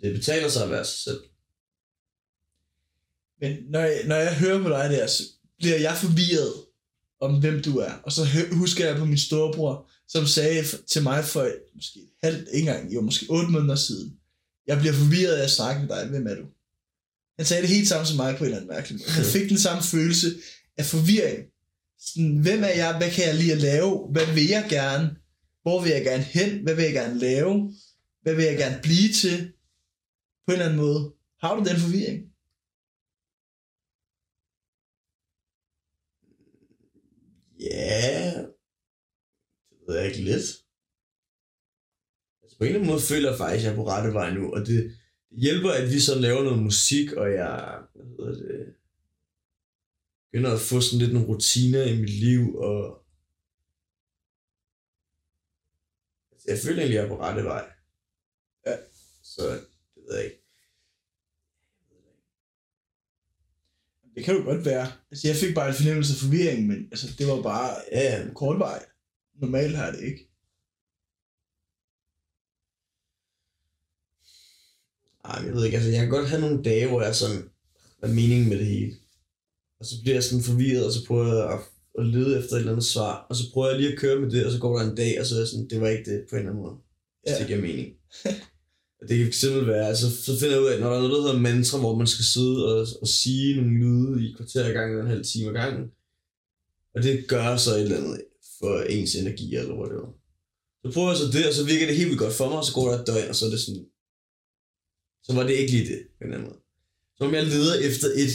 Det betaler sig at være sig selv. Men når jeg, når jeg hører på dig der, så bliver jeg forvirret om, hvem du er. Og så husker jeg på min storebror, som sagde til mig for måske halvt, ikke engang, jo måske otte måneder siden. Jeg bliver forvirret af at snakke med dig. Hvem er du? Han sagde det helt samme som mig på en eller anden mærkelig måde. Han fik den samme følelse af forvirring. Sådan, hvem er jeg? Hvad kan jeg lige at lave? Hvad vil jeg gerne? Hvor vil jeg gerne hen? Hvad vil jeg gerne lave? Hvad vil jeg gerne blive til? På en eller anden måde. Har du den forvirring? Ja, det ved jeg ikke lidt. Altså på en eller anden måde føler jeg faktisk, at jeg er på rette vej nu, og det, det hjælper, at vi så laver noget musik, og jeg, hvad hedder det, begynder at få sådan lidt nogle rutiner i mit liv, og altså, jeg føler egentlig, jeg er på rette vej. Ja. Så det ved jeg ikke. Det kan jo godt være. Altså, jeg fik bare en fornemmelse af forvirring, men altså, det var bare Ja, ja, kort vej. Normalt har det ikke. Ej, jeg ved ikke, altså jeg kan godt have nogle dage, hvor jeg er sådan, er meningen med det hele? Og så bliver jeg sådan forvirret, og så prøver jeg at, at lede efter et eller andet svar, og så prøver jeg lige at køre med det, og så går der en dag, og så er jeg sådan, det var ikke det på en eller anden måde. Hvis Ja. det giver mening. og det kan fx være, altså så finder jeg ud af, at når der er noget, der hedder mantra, hvor man skal sidde og, og sige nogle lyde i et kvarter i gangen, eller en halv time ad gangen, og det gør så et eller andet for ens energi, eller hvad det var. Så prøver jeg så det, og så virker det helt vildt godt for mig, og så går der et døgn, og så er det sådan, så var det ikke lige det, på en anden måde. Så om jeg leder efter et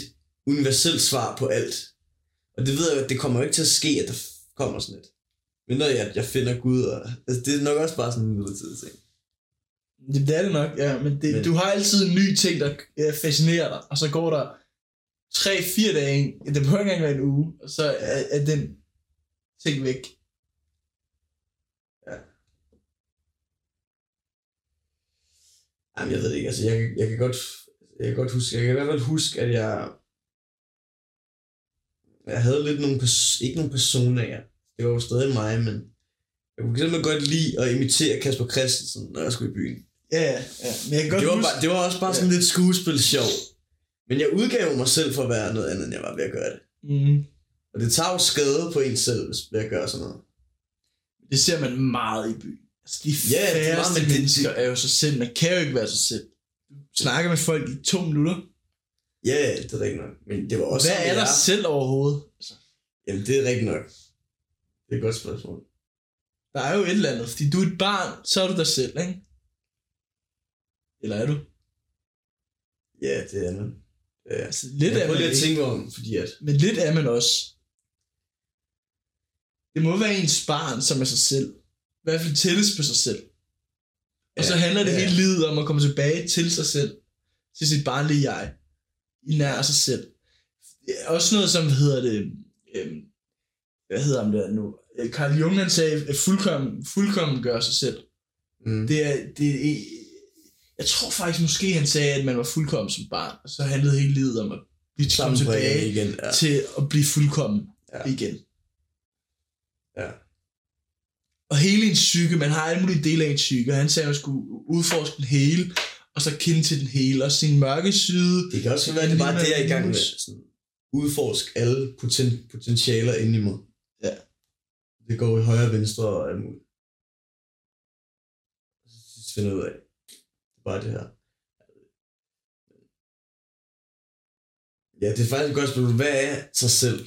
universelt svar på alt. Og det ved jeg, at det kommer jo ikke til at ske, at der kommer sådan et. Mindre jeg, jeg finder Gud, og altså, det er nok også bare sådan en midlertidig ting. Det, det er det nok, ja. Men, det, men Men- du har altid en ny ting, der fascinerer dig, og så går der 3-4 dage, det behøver ikke engang være en uge, og så er, er den ting væk. Jamen, jeg ved det ikke, altså jeg, jeg kan godt, jeg kan godt huske, jeg kan i hvert fald huske, at jeg, jeg havde lidt nogle, ikke nogle personer, det var jo stadig mig, men jeg kunne simpelthen godt lide at imitere Kasper Christensen, når jeg skulle i byen. Ja, ja, ja. Men jeg kan godt Det var, huske, bare, det var også bare sådan lidt skuespil sjov. Men jeg udgav mig selv for at være noget andet, end jeg var ved at gøre det. mm, Og det tager jo skade på en selv, hvis jeg gør sådan noget. det ser man meget i byen. De Ja, det er færreste men det- mennesker er jo sig selv. Man kan jo ikke være sig selv. Du snakker med folk i to minutter. Ja, det er rigtigt nok. Men det var også Hvad er der jeg selv overhovedet? Altså, Jamen, det er rigtigt nok. Det er et godt spørgsmål. der er jo et eller andet, fordi du er et barn, så er du dig selv, ikke? Eller er du? Ja, det er man. Ja. Altså, lidt jeg er man lige at tænke om, fordi at... Men lidt er man også. det må være ens barn, som er sig selv. I hvert fald tælles på sig selv. Og så Ja, handler det ja. hele livet om at komme tilbage til sig selv. Til sit barnlige jeg. I nær sig selv. Også noget som, hvad hedder det, øhm, hvad hedder han der nu? Øh, Carl Jung, han sagde, at fuldkommen, fuldkommen gør sig selv. Mm. Det er, det er, jeg tror faktisk måske, han sagde, at man var fuldkommen som barn, og så handlede hele livet om at blive komme tilbage igen. Ja. til at blive fuldkommen ja. igen. Ja. Og hele ens psyke, man har alle mulige dele af ens psyke, og han sagde, at man skulle udforske den hele, og så kende til den hele, og sin mørke side. Det kan også være, det er bare det, jeg er i gang med. Sådan, udforsk alle poten, potentialer inde i mig. Ja. Det går i højre og venstre og alt muligt. Så sidst finder ud af, det er bare det her. Ja, det er faktisk et godt spørgsmål. Hvad er sig selv?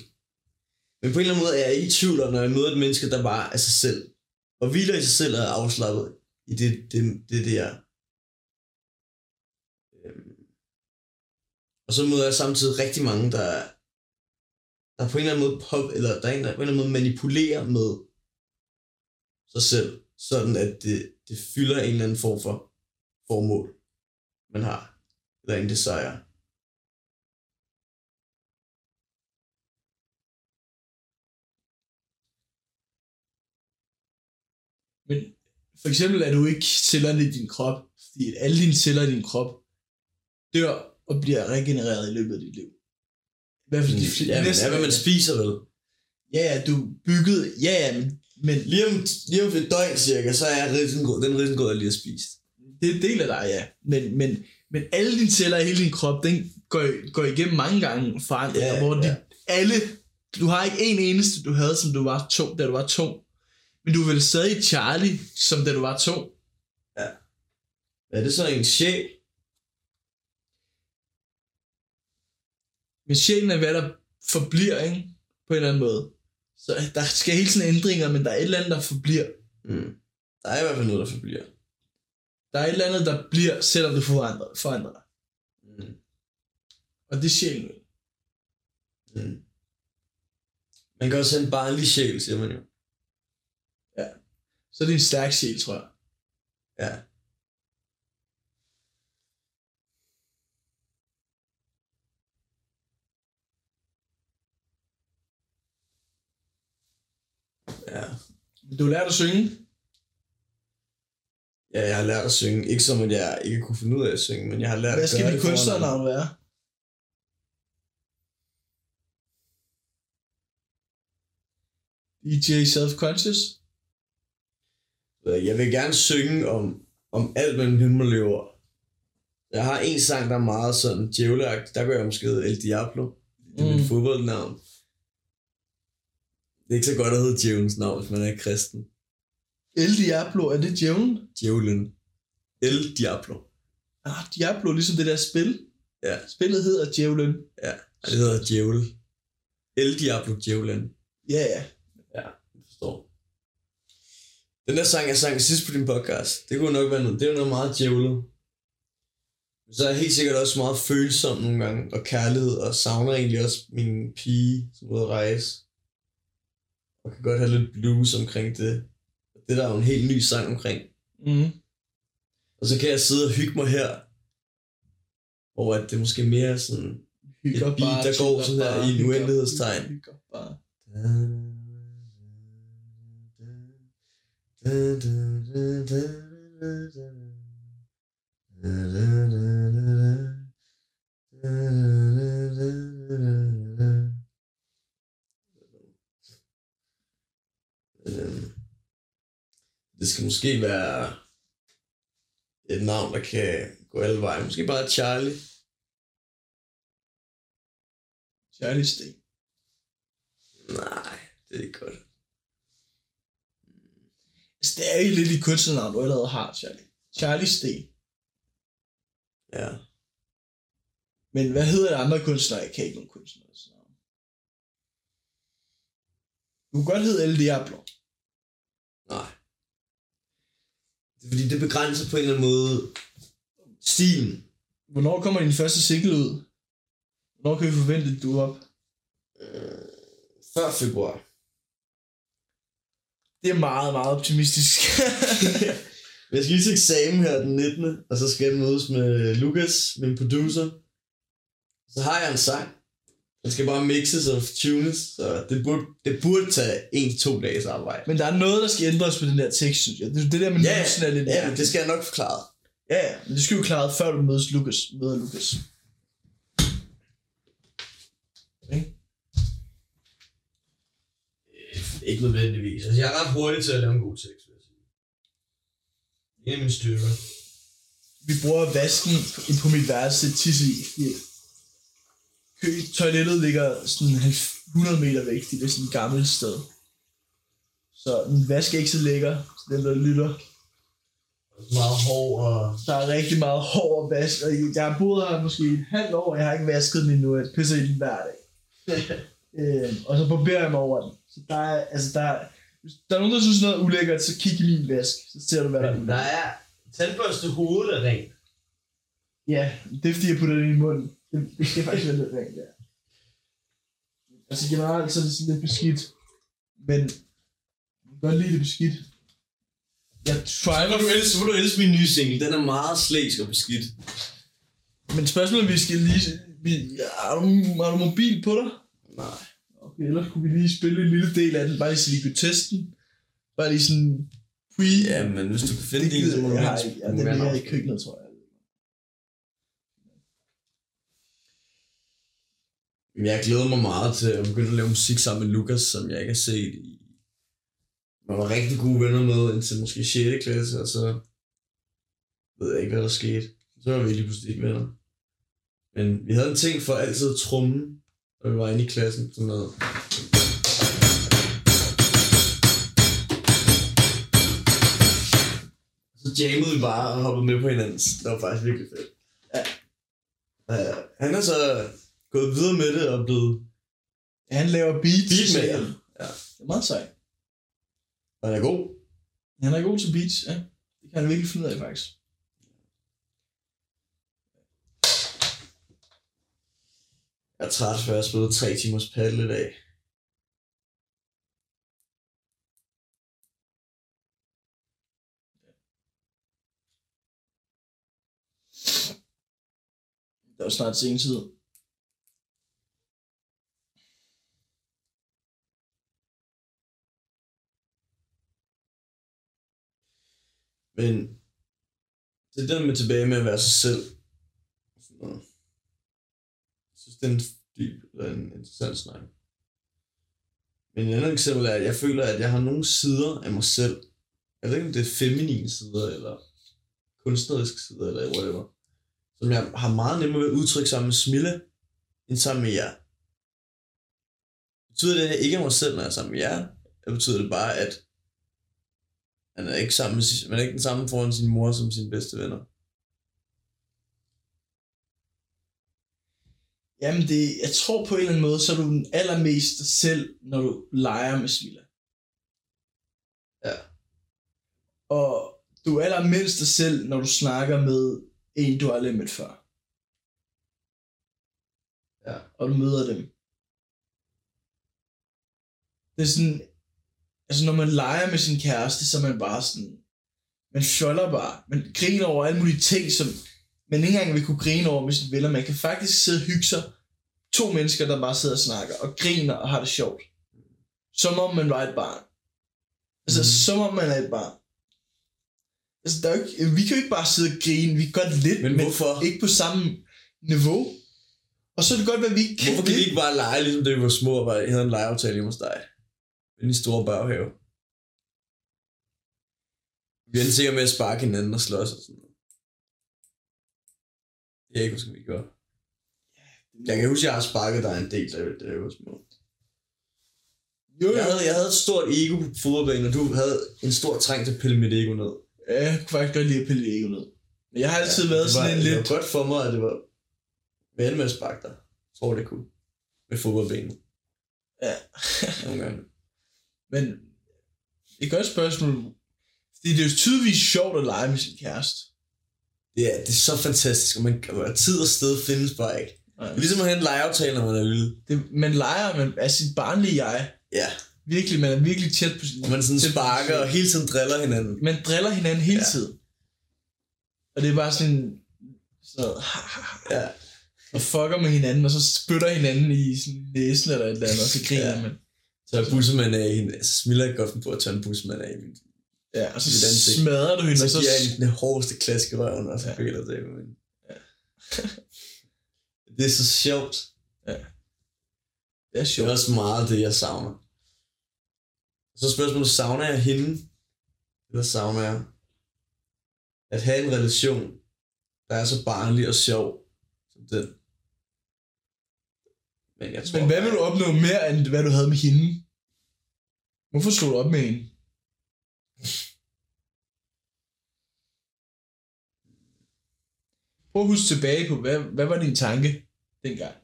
Men på en eller anden måde er jeg i tvivl når jeg møder et menneske, der bare er sig selv. Og hviler i sig selv og er afslappet i det, det, det, det er. Øhm. Og så møder jeg samtidig rigtig mange, der, der på en eller anden måde pop, eller der er en, der på en eller anden måde manipulerer med sig selv, sådan at det, det fylder en eller anden form for formål, man har, eller en desire. Men for eksempel er du ikke cellerne i din krop, fordi alle dine celler i din krop dør og bliver regenereret i løbet af dit liv. I hvert fald de fl- Ja, er, hvad man spiser vel. Ja, ja, du bygget, ja, ja, men, men Lige om, lige om et døgn cirka, så er risengrød, den risengrød, jeg lige har spist. det er en del af dig, ja. Men, men, men alle dine celler i hele din krop, den går, går igennem mange gange forandringer, Ja, hvor ja. alle, du har ikke en eneste, du havde, som du var to, da du var to. Men du er vel stadig Charlie, som da du var to. Er det så en sjæl? Men sjælen er, hvad der forbliver, ikke? På en eller anden måde. Så der sker hele tiden ændringer, men der er et eller andet, der forbliver. Mm. Der er i hvert fald noget, der forbliver. Der er et eller andet, der bliver, selvom du forandrer, forandrer dig. Mm. Og det er sjælen. Mm. Man kan også have en barnlig sjæl, siger man jo. Så er det en stærk sjæl, tror jeg. Ja. Ja. Du lærte at synge. ja, jeg har lært at synge. Ikke som, at jeg ikke kunne finde ud af at synge, men jeg har lært Hvad at gøre skal det dit kunstnernavn være? DJ Self-Conscious? Andre. Jeg vil gerne synge om, om alt mellem himmel og jord. Jeg har en sang, der er meget sådan djævleagtig. Der gør jeg måske El Diablo. Det er mm. Mit fodboldnavn. Det er ikke så godt at hedde djævelens navn, hvis man er kristen. El Diablo, er det djævlen? Djævlen. El Diablo. Ah, Diablo, ligesom det der spil. Ja. Spillet hedder Djævlen. Ja, det hedder djævel. El Diablo Djævlen. Ja, ja. Den der sang, jeg sang sidst på din podcast, det kunne nok være noget, det er noget meget djævlet. Så er jeg helt sikkert også meget følsom nogle gange, og kærlighed, og savner egentlig også min pige, som er ude at rejse. Og kan godt have lidt blues omkring det. Det der er jo en helt ny sang omkring. Mm. Og så kan jeg sidde og hygge mig her, hvor at det måske mere sådan... Hygger Et beat, der går sådan her i en uendelighedstegn. Hygger bare. Det skal måske være et navn, der kan gå alle veje. Måske bare Charlie. Charlie Sten. Nej, det er ikke godt. Altså, det er jo lidt i kunstnernavn, du allerede har, Charlie. Charlie Sten. Ja. Men hvad hedder det andre kunstnere? Jeg kan ikke nogen kunstnere. navn. Du kunne godt hedde El Diablo. Nej. Det er fordi, det begrænser på en eller anden måde stilen. Hvornår kommer din første single ud? Hvornår kan vi forvente, at du er op? Øh, før februar. Det er meget, meget optimistisk. Jeg skal lige til eksamen her den 19. Og så skal jeg mødes med Lukas, min producer. Så har jeg en sang. Den skal bare mixes og tunes, så det burde, det burde tage en to dages arbejde. men der er noget, der skal ændres på den der tekst, synes jeg. Det, det der med Ja, nusen er lidt Ja, det skal jeg nok forklare. Ja, ja, men det skal jo klare, før du mødes Lukas, møder Lukas. Ikke nødvendigvis. Altså, jeg er ret hurtig til at lave en god tekst, vil jeg sige. Det er en mine styrker. Vi bruger vasken på mit værelse til tisse i. toilettet ligger sådan 100 meter væk. Det er sådan et gammelt sted. Så min vask er ikke så lækker, så den der lytter. Meget hård og... Der er rigtig meget hård vask, og jeg har boet her måske et halvt år, og jeg har ikke vasket den endnu. Jeg pisser i den hver dag. øh, og så barberer jeg mig over den. Så der er, altså der er, hvis der er nogen, der synes noget er ulækkert, så kig i min vask. Så ser du, hvad der er. Der er tandbørste hovedet er rent. Ja, det er fordi, jeg putter det i munden. Det, det skal faktisk være lidt rent, ja. Altså generelt så er det sådan lidt beskidt. Men jeg kan godt lide det beskidt. Jeg Så trimer må du elske, så må du elske min nye single. Den er meget slæsk og beskidt. Men spørgsmålet vi skal lige... Vi, har, du, har du mobil på dig? Nej. Okay, ellers kunne vi lige spille en lille del af den, bare lige så vi kunne teste den. Bare lige sådan pre... Ja, men hvis du kan finde det så må du ikke. Ja, den mere ligger i køkkenet, tror jeg. Jeg glæder mig meget til at begynde at lave musik sammen med Lukas, som jeg ikke har set i... Man var rigtig gode venner med indtil måske 6. klasse, og så ved jeg ikke, hvad der skete. Så var vi lige pludselig ikke venner. Men vi havde en ting for altid at når vi var inde i klassen. Sådan noget. Så jammede vi bare og hoppede med på hinandens. Det var faktisk virkelig fedt. Ja. Uh, han er så gået videre med det og blevet... Han laver beats. Beatmaker. Ja. Det er meget sejt. Og han er god. Han er god til beats, ja. Det kan han virkelig finde ud af, faktisk. Jeg er træt, for jeg har spillet tre timers paddle i dag. Det er jo snart sen tid. Men det der med tilbage med at være sig selv. Sådan noget. Jeg en dyb og en interessant snak. Men et andet eksempel er, at jeg føler, at jeg har nogle sider af mig selv. Jeg ved ikke, om det er feminine sider, eller kunstneriske sider, eller whatever. Som jeg har meget nemmere ved at udtrykke sammen med Smille, end sammen med jer. Betyder det, at jeg ikke er mig selv, når jeg er sammen med jer? Eller betyder det bare, at man er ikke, sammen med, man er ikke den samme foran sin mor som sine bedste venner? Jamen, det, jeg tror på en eller anden måde, så er du den allermest dig selv, når du leger med Smilla. Ja. Og du er allermindst dig selv, når du snakker med en, du aldrig har mødt før. Ja. Og du møder dem. Det er sådan, altså når man leger med sin kæreste, så er man bare sådan, man fjoller bare, man griner over alle mulige ting, som man ikke engang vil kunne grine over med sine venner. Man kan faktisk sidde og hygge sig. To mennesker, der bare sidder og snakker og griner og har det sjovt. Som om man var et barn. Altså, mm. som om man er et barn. Altså, der er jo ikke, vi kan jo ikke bare sidde og grine. Vi kan godt lidt, Men hvorfor? ikke på samme niveau. Og så er det godt, at vi ikke kan Hvorfor kan vi ikke bare lege, ligesom det vi var små, og bare havde en legeaftale hjemme hos dig? I den store baghave. Vi endte sikkert med at sparke hinanden og slås og sådan. Det er ikke, skal vi gøre. Jeg kan huske, at jeg har sparket dig en del, da da jeg var små. Jo. Jeg havde, jeg havde et stort ego på fodboldbanen, og du havde en stor træng til at pille mit ego ned. Ja, jeg kunne faktisk godt lide at pille ego ned. Men jeg har altid ja, været det var, sådan en det lidt... var godt for mig, at det var ven med at sparke dig. Jeg tror, det kunne. Med fodboldbanen. Ja. Nogle gange. Men det et godt spørgsmål. Fordi det er jo tydeligvis sjovt at lege med sin kæreste. Det er, det er så fantastisk, og man, og tid og sted findes bare ikke. Nej. Det er ligesom at have en legeaftale, når man er lille. Det, man leger man, af sit barnlige jeg. Ja. Virkelig, man er virkelig tæt på sin... Og man sådan sparker og hele tiden driller hinanden. Man driller hinanden hele Ja. tiden. Og det er bare sådan... noget, Ja. og fucker med hinanden, og så spytter hinanden i sådan næsen eller et eller andet, og så griner Ja. ja. man. Så er bussemand af hende. Smiler ikke godt på at tage en bussemand af hende. Ja, og så smadrer du hende, og Så så... giver jeg den hårdeste klask i røven, og så Ja. føler det med Det er så sjovt. Det er Det er sjovt. også meget det, jeg savner. Så spørgsmålet, savner jeg hende? Eller savner jeg at have en relation, der er så barnlig og sjov som den? Men jeg tror Men hvad vil du opnå mere, end hvad du havde med hende? Hvorfor slog du op med hende? Prøv at huske tilbage på, hvad, hvad var din tanke dengang?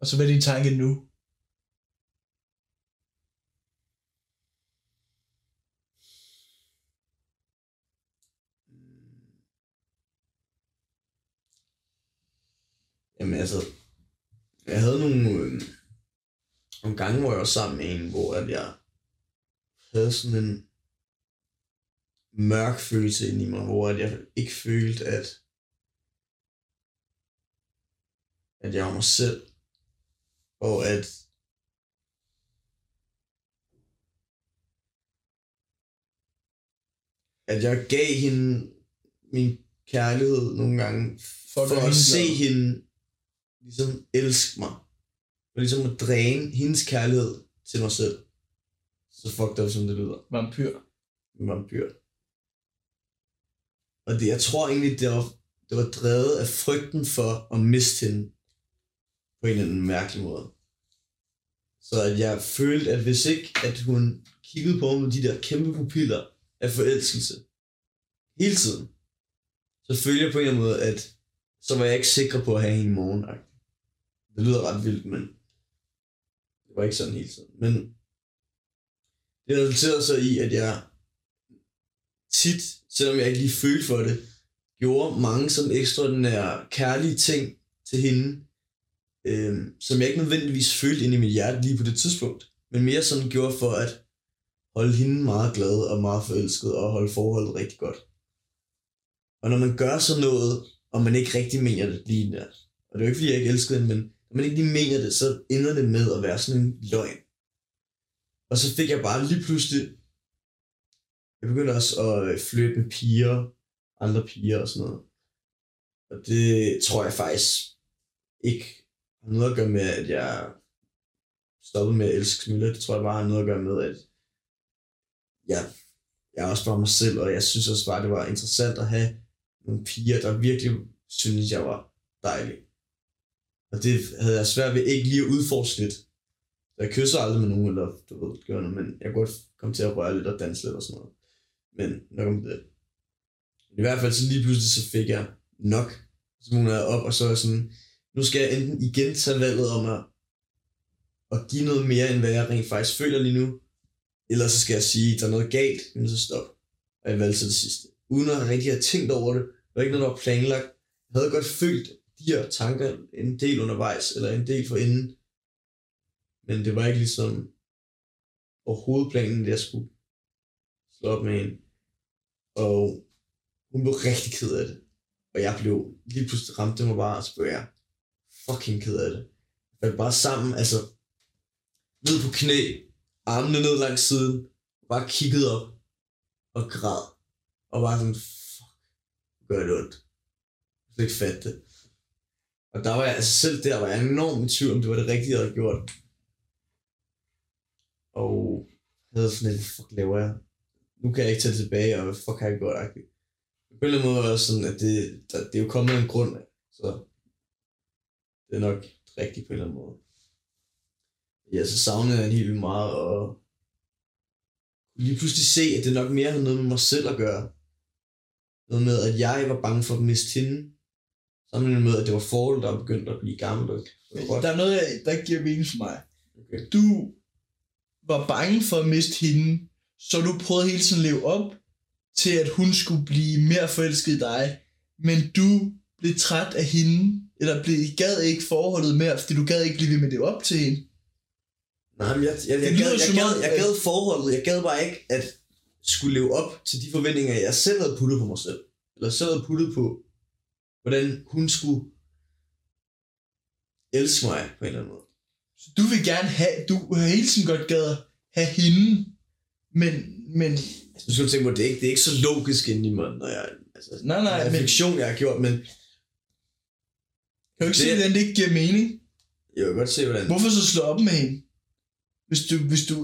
Og så hvad er din tanke nu? Jamen altså, jeg havde nogle, øh, nogle gange, hvor jeg var sammen med en, hvor at jeg havde sådan en mørk følelse ind i mig, hvor at jeg ikke følte, at, at jeg var mig selv, og at at jeg gav hende min kærlighed nogle gange, for, for at se glad. hende ligesom elske mig. For ligesom at dræne hendes kærlighed til mig selv. Så fucked up, som det lyder. Vampyr. Vampyr. Og det, jeg tror egentlig, det var, det var drevet af frygten for at miste hende på en eller anden mærkelig måde. Så at jeg følte, at hvis ikke, at hun kiggede på mig med de der kæmpe pupiller af forelskelse hele tiden, så følte jeg på en eller anden måde, at så var jeg ikke sikker på at have hende i morgen. Det lyder ret vildt, men det var ikke sådan hele tiden. Men det resulterede så i, at jeg tit, selvom jeg ikke lige følte for det, gjorde mange sådan ekstraordinære kærlige ting til hende, øh, som jeg ikke nødvendigvis følte ind i mit hjerte lige på det tidspunkt, men mere sådan gjorde for at holde hende meget glad og meget forelsket og holde forholdet rigtig godt. Og når man gør sådan noget, og man ikke rigtig mener det lige der, og det er jo ikke fordi jeg ikke elskede hende, men når man ikke lige mener det, så ender det med at være sådan en løgn. Og så fik jeg bare lige pludselig, jeg begyndte også at øh, flytte med piger, andre piger og sådan noget. Og det tror jeg faktisk ikke har noget at gøre med, at jeg stoppede med at elske Smilla. Det tror jeg bare har noget at gøre med, at jeg, jeg også var mig selv, og jeg synes også bare, det var interessant at have nogle piger, der virkelig synes jeg var dejlig. Og det havde jeg svært ved ikke lige at udforske lidt. Så jeg kysser aldrig med nogen, eller du ved, gør noget, men jeg kunne godt komme til at røre lidt og danse lidt og sådan noget. Men nok om det. I hvert fald så lige pludselig så fik jeg nok. Så hun er op, og så er sådan, nu skal jeg enten igen tage valget om at, at give noget mere, end hvad jeg rent faktisk føler lige nu. Eller så skal jeg sige, der er noget galt, men så stop. Og jeg valgte så det sidste. Uden at rigtig have tænkt over det. Det var ikke noget, der var planlagt. Jeg havde godt følt de her tanker en del undervejs, eller en del forinden. Men det var ikke ligesom overhovedet planen, det jeg skulle slå op med hende. Og hun blev rigtig ked af det. Og jeg blev lige pludselig ramt det mig bare, og så blev jeg fucking ked af det. Jeg var bare sammen, altså ned på knæ, armene ned langs siden, bare kiggede op og græd. Og bare sådan, fuck, gør det ondt. Jeg kunne ikke fatte det. Og der var jeg, altså selv der var jeg enormt i tvivl, om det var det rigtige, jeg havde gjort. Og jeg havde sådan lidt, fuck laver jeg? Nu kan jeg ikke tage det tilbage, og fuck har jeg gjort? agtigt. På en eller anden måde det sådan, at det, der, det er jo kommet af en grund så det er nok rigtigt på en eller anden måde. Ja, så savnede jeg en helt vildt meget, og lige pludselig se, at det nok mere havde noget med mig selv at gøre. Noget med, at jeg var bange for at miste hende, sammenlignet med, at det var forholdet, der var begyndt at blive gammelt. Og der er noget, der ikke giver mening for mig. Okay. Du var bange for at miste hende, så du prøvede hele tiden at leve op til, at hun skulle blive mere forelsket i dig, men du blev træt af hende, eller blev, gad ikke forholdet mere, fordi du gad ikke blive ved med det op til hende. Nej, men jeg, jeg, jeg, jeg, gad, jeg, gad, jeg gad forholdet. Jeg gad bare ikke at skulle leve op til de forventninger, jeg selv havde puttet på mig selv. Eller selv havde puttet på, hvordan hun skulle elske mig på en eller anden måde. Så du vil gerne have, du har hele tiden godt gad have hende, men, men Altså, nu skal du tænke på, det er ikke, det er ikke så logisk inde i mig, når jeg... Altså, nej, nej, men refleksion, jeg har gjort, men kan du ikke se, det- hvordan det ikke giver mening? jeg vil godt se, hvordan... Hvorfor så slå op med hende? Hvis du, hvis du,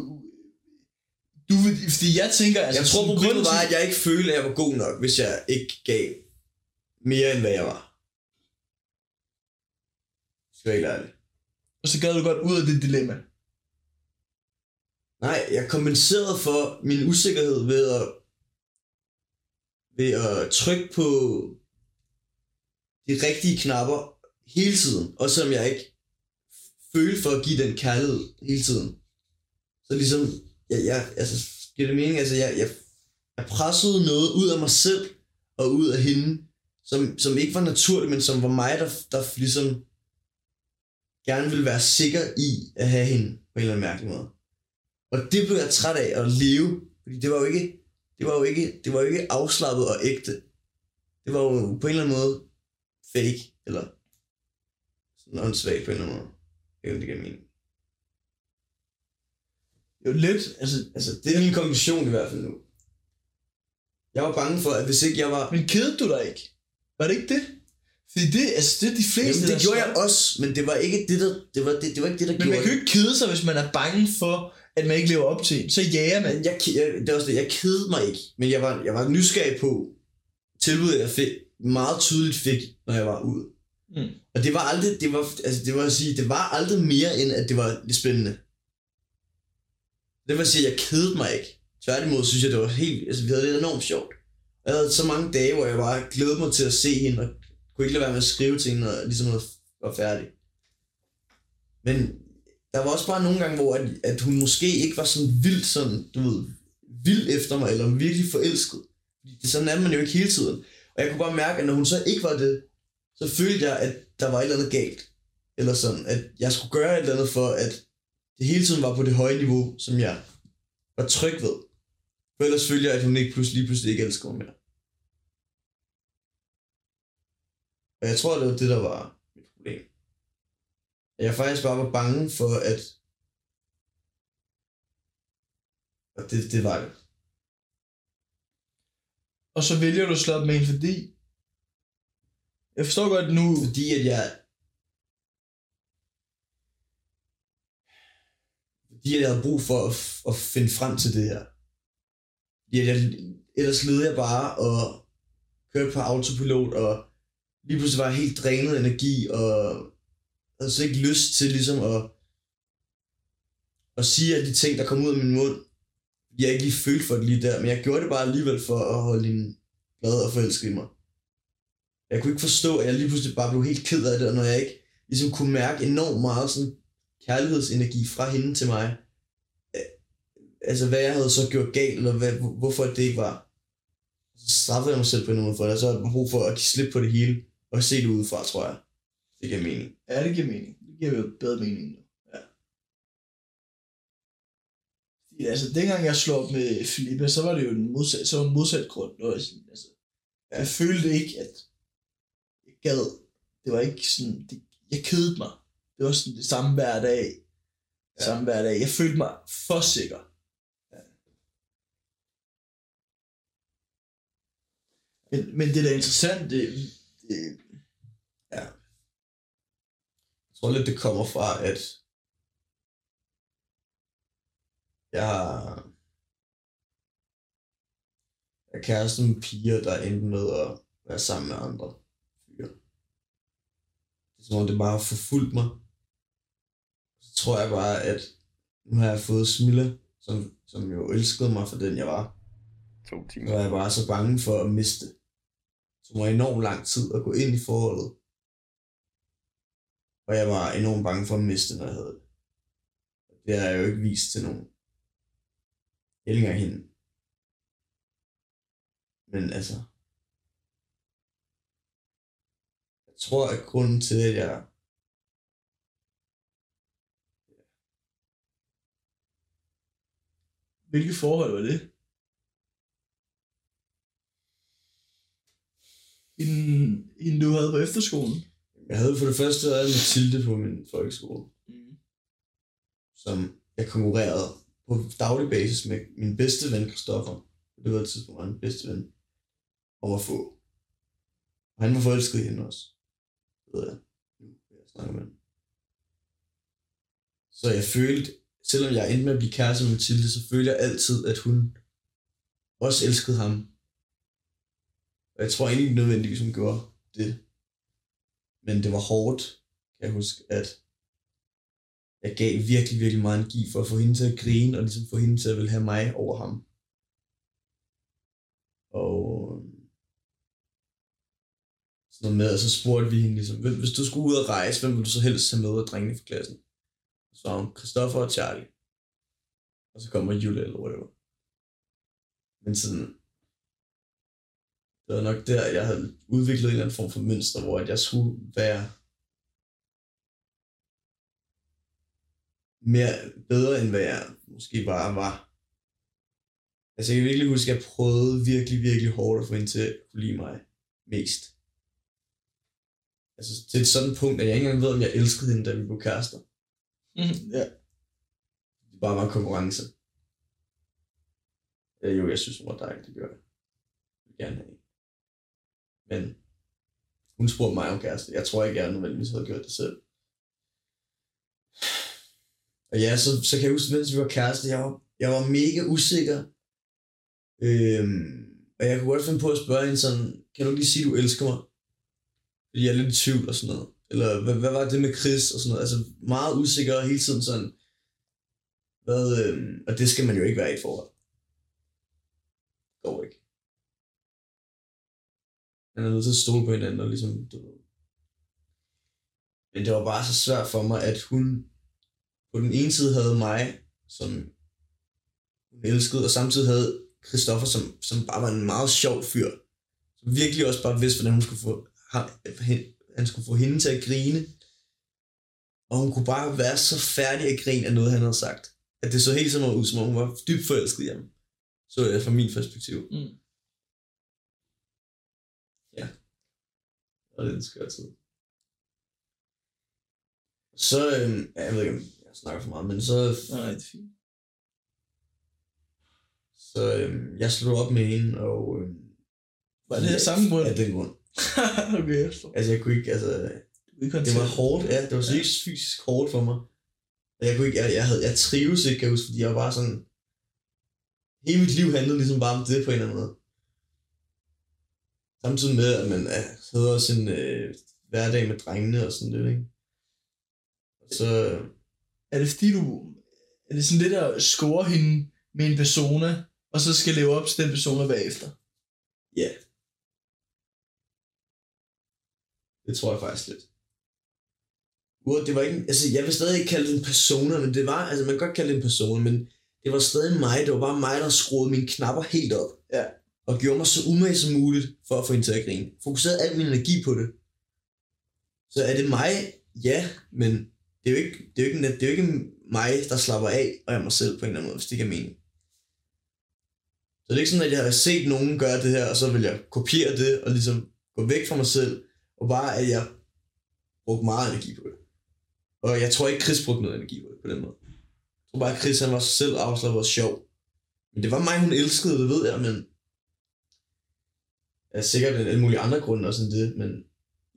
du vil, fordi jeg tænker, altså, jeg tror, problemet grunden var, at jeg ikke følte, at jeg var god nok, hvis jeg ikke gav mere, end hvad jeg var. Skal jeg være helt ærlig. og så gad du godt ud af det dilemma. Nej, jeg kompenserede for min usikkerhed ved at, ved at trykke på de rigtige knapper hele tiden. Og som jeg ikke følte for at give den kærlighed hele tiden. Så ligesom, jeg, jeg, altså, giver det mening, altså, jeg, jeg, jeg pressede noget ud af mig selv og ud af hende, som, som ikke var naturligt, men som var mig, der, der ligesom gerne ville være sikker i at have hende på en eller anden mærkelig måde. Og det blev jeg træt af at leve, fordi det var jo ikke, det var jo ikke, det var jo ikke afslappet og ægte. Det var jo på en eller anden måde fake, eller sådan åndssvagt på en eller anden måde. Det jo det giver mening. Jo, lidt. Altså, Altså, det er min konklusion i hvert fald nu. Jeg var bange for, at hvis ikke jeg var... men kedede du dig ikke? Var det ikke det? Fordi det, altså, det er de fleste, Jamen, det gjorde jeg også, men det var ikke det, der, det var, det, det var ikke det, der Men gjorde man kan jo ikke kede sig, hvis man er bange for, at man ikke lever op til. Så jager man. Jeg, jeg, det er også det, jeg kedede mig ikke, men jeg var, jeg var nysgerrig på tilbuddet, jeg fik, meget tydeligt fik, når jeg var ude. Mm. Og det var aldrig, det var, altså det var at sige, det var aldrig mere, end at det var lidt spændende. Det vil sige, at jeg kedede mig ikke. Tværtimod synes jeg, det var helt, altså vi havde det enormt sjovt. Jeg havde så mange dage, hvor jeg bare glædede mig til at se hende, og kunne ikke lade være med at skrive til hende, og ligesom noget var færdig. Men der var også bare nogle gange, hvor at, at hun måske ikke var sådan vildt sådan, du ved, vild efter mig, eller virkelig forelsket. Det, sådan er man jo ikke hele tiden. Og jeg kunne bare mærke, at når hun så ikke var det, så følte jeg, at der var et eller andet galt. Eller sådan, at jeg skulle gøre et eller andet for, at det hele tiden var på det høje niveau, som jeg var tryg ved. For ellers følte jeg, at hun ikke pludselig, lige pludselig ikke elsker mig mere. Og jeg tror, det var det, der var. At jeg faktisk bare var bange for, at... Og det, det var det. Og så vælger du at slå op med en, fordi... Jeg forstår godt nu... Fordi at jeg... Fordi at jeg havde brug for at, at finde frem til det her. Fordi at jeg, ellers led jeg bare og kørte på autopilot, og lige pludselig var jeg helt drænet energi, og havde så ikke lyst til ligesom at, at sige alle de ting, der kom ud af min mund. Jeg ikke lige følte for det lige der, men jeg gjorde det bare alligevel for at holde hende glad og forelsket i mig. Jeg kunne ikke forstå, at jeg lige pludselig bare blev helt ked af det, og når jeg ikke ligesom kunne mærke enormt meget sådan kærlighedsenergi fra hende til mig. Øh, altså, hvad jeg havde så gjort galt, eller hvad, hvorfor det ikke var. Så straffede jeg mig selv på en måde for det, og så havde jeg brug for at give slip på det hele, og se det udefra, tror jeg. Det giver mening. Ja, det giver mening. Det giver jo bedre mening nu. Ja. Fordi, altså, dengang jeg slog op med Filippe, så var det jo en modsat, så var en modsat grund. Det var sådan, altså, jeg følte ikke, at jeg gad. Det var ikke sådan, det, jeg kedede mig. Det var sådan det samme hver dag. Ja. Samme hver dag. Jeg følte mig for sikker. Ja. Men, men det der er interessant, det, det, Jeg tror lidt, det kommer fra, at jeg jeg er kæreste med piger, der endte med at være sammen med andre fyre. Det er som om, det bare har forfulgt mig. Så tror jeg bare, at nu har jeg fået Smilla, som, som jo elskede mig for den, jeg var. To Så timer. var jeg bare så bange for at miste. Så var enormt lang tid at gå ind i forholdet. Og jeg var enormt bange for at miste, når jeg havde det. Det har jeg jo ikke vist til nogen. Ikke engang hende. Men altså... Jeg tror, at grunden til, at jeg Hvilke forhold var det? Hende, hende du havde på efterskolen? Jeg havde for det første været Mathilde på min folkeskole, Mm. som jeg konkurrerede på daglig basis med min bedste ven, Christoffer. Det var et tidspunkt, var min bedste ven. Og var få. Og han var forelsket i hende også. Det ved jeg. Nu vil jeg snakke med. Så jeg følte, selvom jeg endte med at blive kæreste med Mathilde, så følte jeg altid, at hun også elskede ham. Og jeg tror egentlig ikke nødvendigvis, hun gjorde det. Men det var hårdt, kan jeg huske, at jeg gav virkelig, virkelig meget energi for at få hende til at grine, og ligesom få hende til at ville have mig over ham. Og øh, sådan noget med, og så spurgte vi hende ligesom, hvis du skulle ud og rejse, hvem ville du så helst have med af drengene fra klassen? Så var hun Christoffer og Charlie. Og så kommer Julie eller whatever. Men sådan, det var nok der, jeg havde udviklet en eller anden form for mønster, hvor at jeg skulle være mere bedre, end hvad jeg måske bare var. Altså, jeg kan virkelig huske, at jeg prøvede virkelig, virkelig hårdt at få hende til at kunne lide mig mest. Altså, til et sådan punkt, at jeg ikke engang ved, om jeg elskede hende, da vi blev kærester. Mm. Ja. Det bare var en konkurrence. Ja, jo, jeg synes, hun var dejlig, det gør jeg. Jeg vil gerne have. Men hun spurgte mig om kæreste. Jeg tror ikke, jeg nødvendigvis havde gjort det selv. Og ja, så, så kan jeg huske, mens vi var kæreste, jeg var, jeg var mega usikker. Øhm, og jeg kunne godt finde på at spørge hende sådan, kan du ikke lige sige, du elsker mig? Fordi jeg er lidt i tvivl og sådan noget. Eller hvad, hvad var det med Chris og sådan noget? Altså meget usikker og hele tiden sådan, hvad, øhm, og det skal man jo ikke være i et forhold. Går ikke. Man er nødt til at stole på hinanden og ligesom, du ved. Men det var bare så svært for mig, at hun på den ene side havde mig, som hun elskede, og samtidig havde Christoffer, som, som bare var en meget sjov fyr. Som virkelig også bare vidste, hvordan hun skulle få, ham- han skulle få hende til at grine. Og hun kunne bare være så færdig at grine af noget, han havde sagt. At det så helt som ud, som om hun var dybt forelsket i ham. Så jeg fra min perspektiv. Mm. Ja. Og det er en skør tid. Så, ja, jeg ved ikke, om jeg snakker for meget, men så, Nej, det er fint. så øhm, jeg slog op med hende, og øhm, Var det her samme grund? af den grund. okay, jeg forstår. Altså, jeg kunne ikke, altså, det var hårdt, ja, det var seriøst fysisk hårdt for mig. Jeg kunne ikke, jeg, jeg, havde, jeg trives ikke, kan jeg huske, fordi jeg var bare sådan, hele mit liv handlede ligesom bare om det på en eller anden måde. Samtidig med, at man ja, havde også en øh, hverdag med drengene og sådan lidt, ikke? Og så, Er det fordi du... Er det sådan lidt at score hende med en persona, og så skal leve op til den persona bagefter? ja. Det tror jeg faktisk lidt. Ur, det var ikke, altså jeg vil stadig ikke kalde det en persona, men det var, altså man kan godt kalde det en persona, men det var stadig mig, det var bare mig, der skruede mine knapper helt op. Ja. Og gjorde mig så umage som muligt, for at få hende til at grine. Fokuserede al min energi på det. Så er det mig? Ja, men det er jo ikke, det er jo ikke, det er jo ikke mig, der slapper af, og jeg mig selv på en eller anden måde, hvis det ikke er mening. Så det er ikke sådan, at jeg har set nogen gøre det her, og så vil jeg kopiere det, og ligesom gå væk fra mig selv, og bare at jeg brugte meget energi på det. Og jeg tror ikke, Chris brugte noget energi på det på den måde. Jeg tror bare, at Chris han var selv afslappet og sjov. Men det var mig, hun elskede, det ved jeg, men... Er sikkert en alle mulige andre grunde også sådan det, men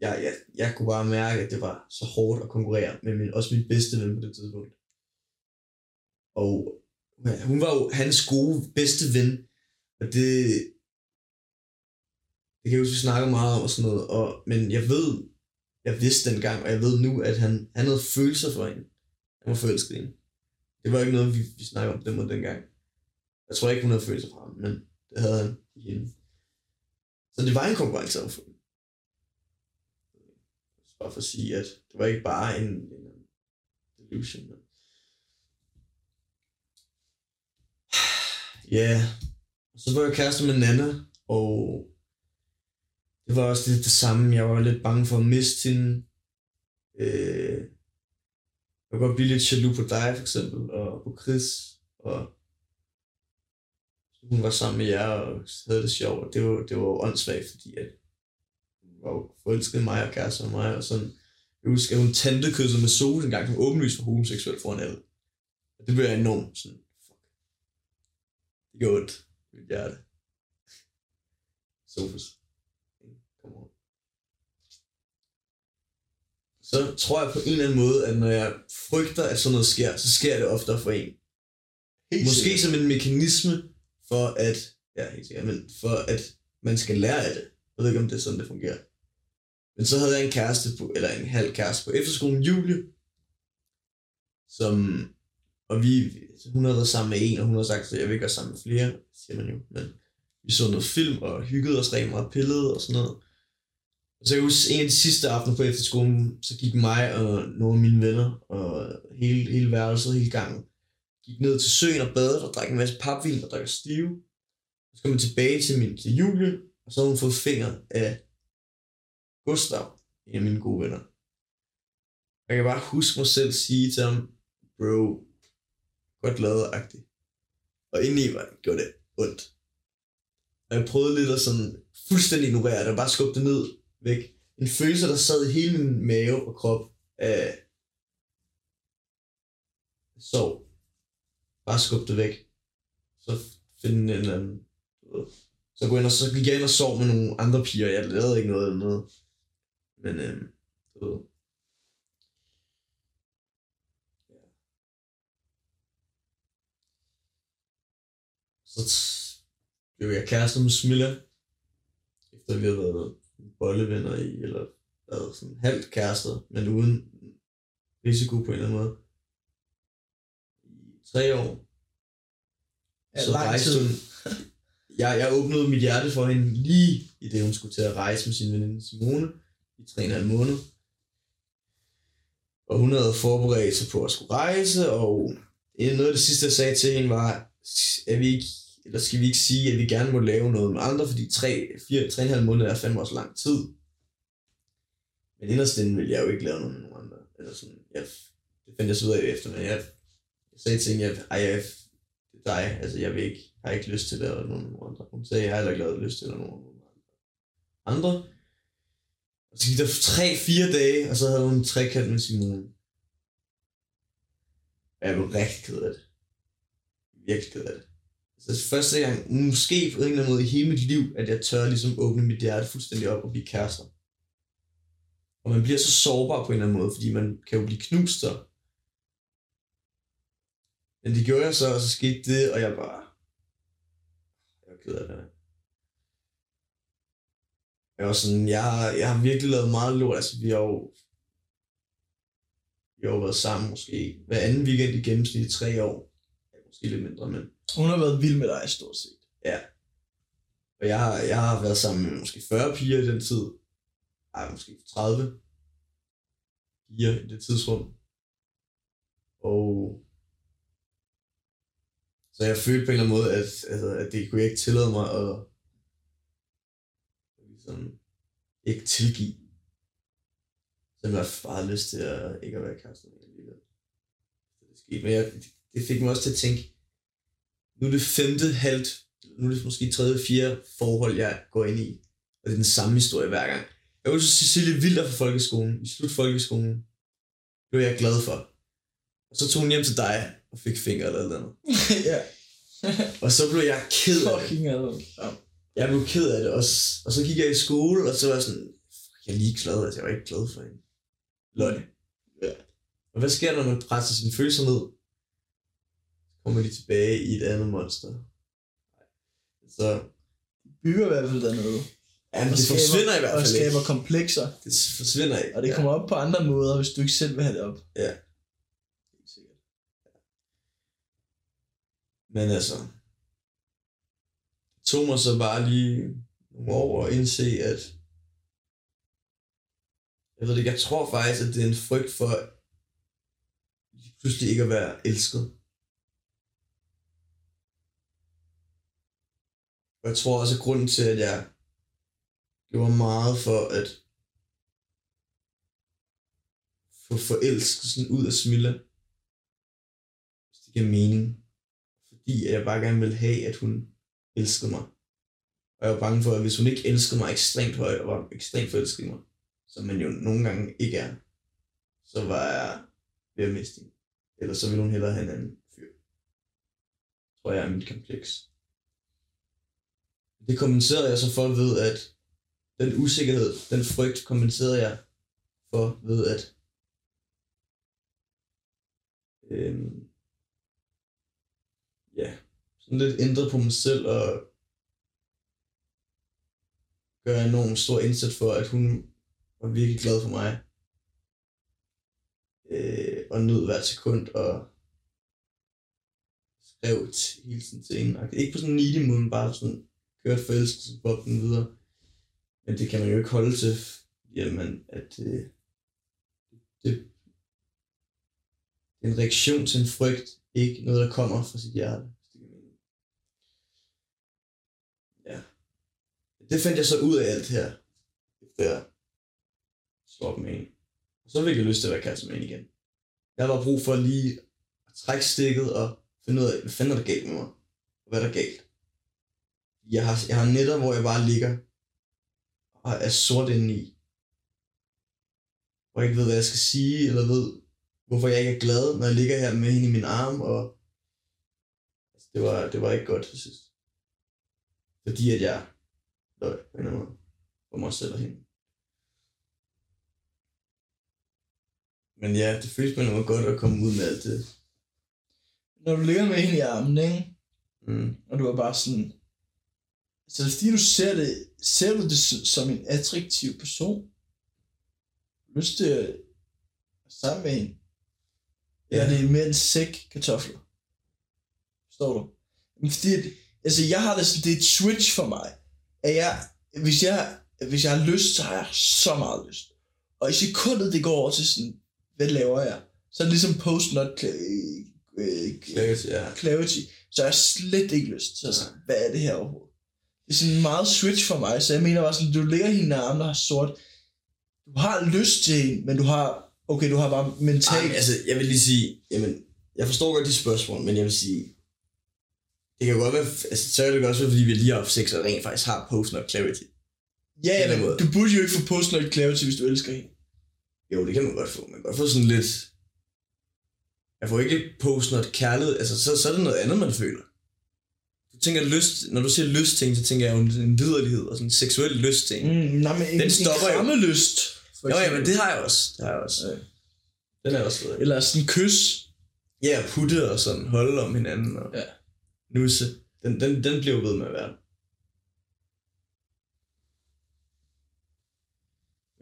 jeg, jeg, jeg kunne bare mærke, at det var så hårdt at konkurrere med min, også min bedste ven på det tidspunkt. Og hun var jo hans gode bedste ven, og det, det kan jeg huske, vi snakker meget om og sådan noget, og, men jeg ved, jeg vidste dengang, og jeg ved nu, at han, han havde følelser for hende. Han var forelsket i hende. Det var ikke noget, vi, vi snakkede om den måde dengang. Jeg tror ikke, hun havde følelser for ham, men det havde han i hende. Så det var en konkurrence om for. Bare for at sige, at det var ikke bare en, en delusion. Men... Ja, yeah. så var jeg kæreste med Nana, og det var også lidt det samme. Jeg var lidt bange for at miste hende. Øh, jeg kunne godt blive lidt jaloux på dig, for eksempel, og på Chris. Og hun var sammen med jer og havde det sjovt, og det var, det var jo åndssvagt, fordi at hun var jo forelsket mig og kæreste med mig, og sådan, jeg husker, at hun tantekyssede med Sofus en gang, som åbenlyst var homoseksuel foran alle. Og det blev jeg enormt sådan, fuck. Det gjorde ondt i mit hjerte. Sofus. Come on. Så tror jeg på en eller anden måde, at når jeg frygter, at sådan noget sker, så sker det oftere for en. Helt Måske sikkert. som en mekanisme for at, ja, helt sikkert, men for at man skal lære af det. Jeg ved ikke, om det er sådan, det fungerer. Men så havde jeg en kæreste på, eller en halv kæreste på efterskolen, Julie, som, og vi, hun havde været sammen med en, og hun havde sagt, at jeg vil ikke være sammen med flere, siger man jo, men vi så noget film, og hyggede os rigtig meget, pillede og sådan noget. Og så jeg huske, en af de sidste aftener på efterskolen, så gik mig og nogle af mine venner, og hele, hele værelset, hele gangen, gik ned til søen og badede og drak en masse papvin og drak stive. Så kom jeg tilbage til, min, til Julie, og så havde hun fået fingre af Gustav, en af mine gode venner. Jeg kan bare huske mig selv sige til ham, bro, godt lavet agtigt. Og indeni var det, gjorde det ondt. Og jeg prøvede lidt at sådan fuldstændig ignorere det, og bare skubbe det ned væk. En følelse, der sad i hele min mave og krop af sorg. Bare skubbe det væk. Så finde en eller anden... Så, gå ind og, så gik jeg ind og sov med nogle andre piger. Jeg lavede ikke noget eller noget. Men øhm, du ved. Ja. Så blev jeg kæreste med Smilla. Efter vi havde været bollevenner i, eller været sådan halvt kærester, men uden risiko på en eller anden måde. Tre år. Ja, så rejste hun. Jeg, jeg åbnede mit hjerte for hende lige i det, hun skulle til at rejse med sin veninde Simone i tre og en halv måned. Og hun havde forberedt sig på at skulle rejse, og noget af det sidste, jeg sagde til hende var, at vi ikke, eller skal vi ikke sige, at vi gerne må lave noget med andre, fordi 3, 4, 3 halv måned er fandme også lang tid. Men inderst inde ville jeg jo ikke lave noget med nogen andre. Eller sådan, jeg, det fandt jeg så ud af efter, men jeg, jeg sagde til hende, at ej, jeg, det er dig, altså jeg vil ikke, har ikke lyst til at eller nogen andre. Hun sagde, jeg har heller ikke lavet lyst til at lave nogen andre. Og så gik der 3-4 dage, og så havde hun en trekant med Simone. Og jeg blev rigtig ked af det. Virkelig ked af det. Så første gang, måske på en eller anden måde i hele mit liv, at jeg tør ligesom åbne mit hjerte fuldstændig op og blive kærester. Og man bliver så sårbar på en eller anden måde, fordi man kan jo blive knust der. Men det gjorde jeg så, og så skete det, og jeg bare... Jeg var ked af det. Jeg var sådan, jeg har, jeg har virkelig lavet meget lort. Altså, vi har jo, vi har jo været sammen måske hver anden weekend i gennemsnit i tre år. Ja, måske lidt mindre, men Hun har været vild med dig, stort set. Og jeg har, jeg har været sammen med måske 40 piger i den tid. Ej, måske 30 piger i det tidsrum. Og så jeg følte på en eller anden måde, at, altså, at det kunne jeg ikke tillade mig at ligesom, ikke tilgive. Så jeg bare havde lyst til at ikke at være kæreste med hende alligevel. Det skete. Men jeg, det fik mig også til at tænke, nu er det femte halvt nu er det måske tredje, fjerde forhold, jeg går ind i. Og det er den samme historie hver gang. Jeg var så Cecilie Vilder fra folkeskolen. I slut folkeskolen blev jeg glad for. Og så tog hun hjem til dig fik fingre eller noget andet. ja. Og så blev jeg ked af det. Ja. Jeg blev ked af det. Og, og så gik jeg i skole, og så var jeg sådan, fuck, jeg er lige glad. Altså, jeg var ikke glad for hende. Løg. Ja. Og hvad sker, når man presser sine følelser ned? Så kommer de tilbage i et andet monster. Så Bygger i hvert fald dernede. ja, men Og det skaber- forsvinder i hvert Og fald ikke. skaber komplekser. Det forsvinder ikke. Og det kommer op på andre måder, hvis du ikke selv vil have det op. Ja. Helt sikkert. Men altså, det tog mig så bare lige nogle år at indse, at jeg ved ikke, jeg tror faktisk, at det er en frygt for pludselig ikke at være elsket. Og jeg tror også, at grunden til, at jeg gjorde meget for at få forelskelsen ud af Smilla, hvis det giver mening, fordi jeg bare gerne vil have, at hun elskede mig. Og jeg var bange for, at hvis hun ikke elskede mig ekstremt højt, og var ekstremt forelsket i mig, som man jo nogle gange ikke er, så var jeg ved at miste hende. Eller så ville hun hellere have en anden fyr. Tror jeg er mit kompleks. Det kompenserede jeg så for ved, at den usikkerhed, den frygt kompenserede jeg for ved, at øhm, sådan lidt ændret på mig selv og gør en enormt stor indsats for, at hun var virkelig glad for mig. Øh, og nød hvert sekund og skrev t- hele tiden til hende. Ikke på sådan en needy måde, men bare sådan kørt forelskelsesboblen videre. Men det kan man jo ikke holde til, jamen, at øh, det, det er en reaktion til en frygt, ikke noget, der kommer fra sit hjerte. hvis det giver mening. Ja. Det fandt jeg så ud af alt her, efter jeg slog med en. Og så fik jeg lyst til at være kæreste med en igen. Jeg var brug for lige at trække stikket og finde ud af, hvad fanden er der galt med mig? Og hvad er der galt? Jeg har, jeg har netter, hvor jeg bare ligger og er sort indeni. Hvor jeg ikke ved, hvad jeg skal sige, eller ved, hvorfor jeg ikke er glad, når jeg ligger her med hende i min arm, og altså, det, var, det var ikke godt til sidst. Fordi at jeg løg på en eller anden måde for mig selv og hende. Men ja, det føles på en måde godt at komme ud med alt det. Når du ligger med hende i armen, ikke? Mm. Og du er bare sådan... Så det er fordi, du ser det, ser du det som en attraktiv person? Du har lyst til at sammen med hende? Ja. Eller er det mere en sæk kartofler? Forstår du? Men fordi, altså jeg har det sådan, det er et switch for mig. At jeg, hvis jeg, hvis jeg har lyst, så har jeg så meget lyst. Og i sekundet, det går over til sådan, hvad laver jeg? Så er det ligesom post-nut cla- øh, Clarity, ja. clarity, så har jeg slet ikke lyst at sige, hvad er det her overhovedet? Det er sådan meget switch for mig, så jeg mener bare sådan, du ligger hende i armen, der har sort. Du har lyst til hende, men du har, okay, du har bare Ej, mentalt... men altså, jeg vil lige sige, jamen, jeg forstår godt de spørgsmål, men jeg vil sige, det kan godt være, altså, så kan det også være, fordi vi lige har sex, og rent faktisk har post nok clarity. ja, ja, men måde. du burde jo ikke få post-nut clarity, hvis du elsker hende. Jo, det kan man godt få. Man kan godt få sådan lidt... Jeg får ikke post noget kærlighed. Altså, så, så er det noget andet, man føler. Du tænker lyst... Når du siger lyst ting, så tænker jeg jo en liderlighed og sådan en seksuel lyst ting. Mm. Nej, men en, Den stopper en jo. krammelyst. for Jo, ja, men det har jeg også. Det har jeg også. Ja. Den er også ved. Eller sådan en kys. Ja, putte og sådan holde om hinanden og Ja nusse. Den, den, den bliver ved med at være. der.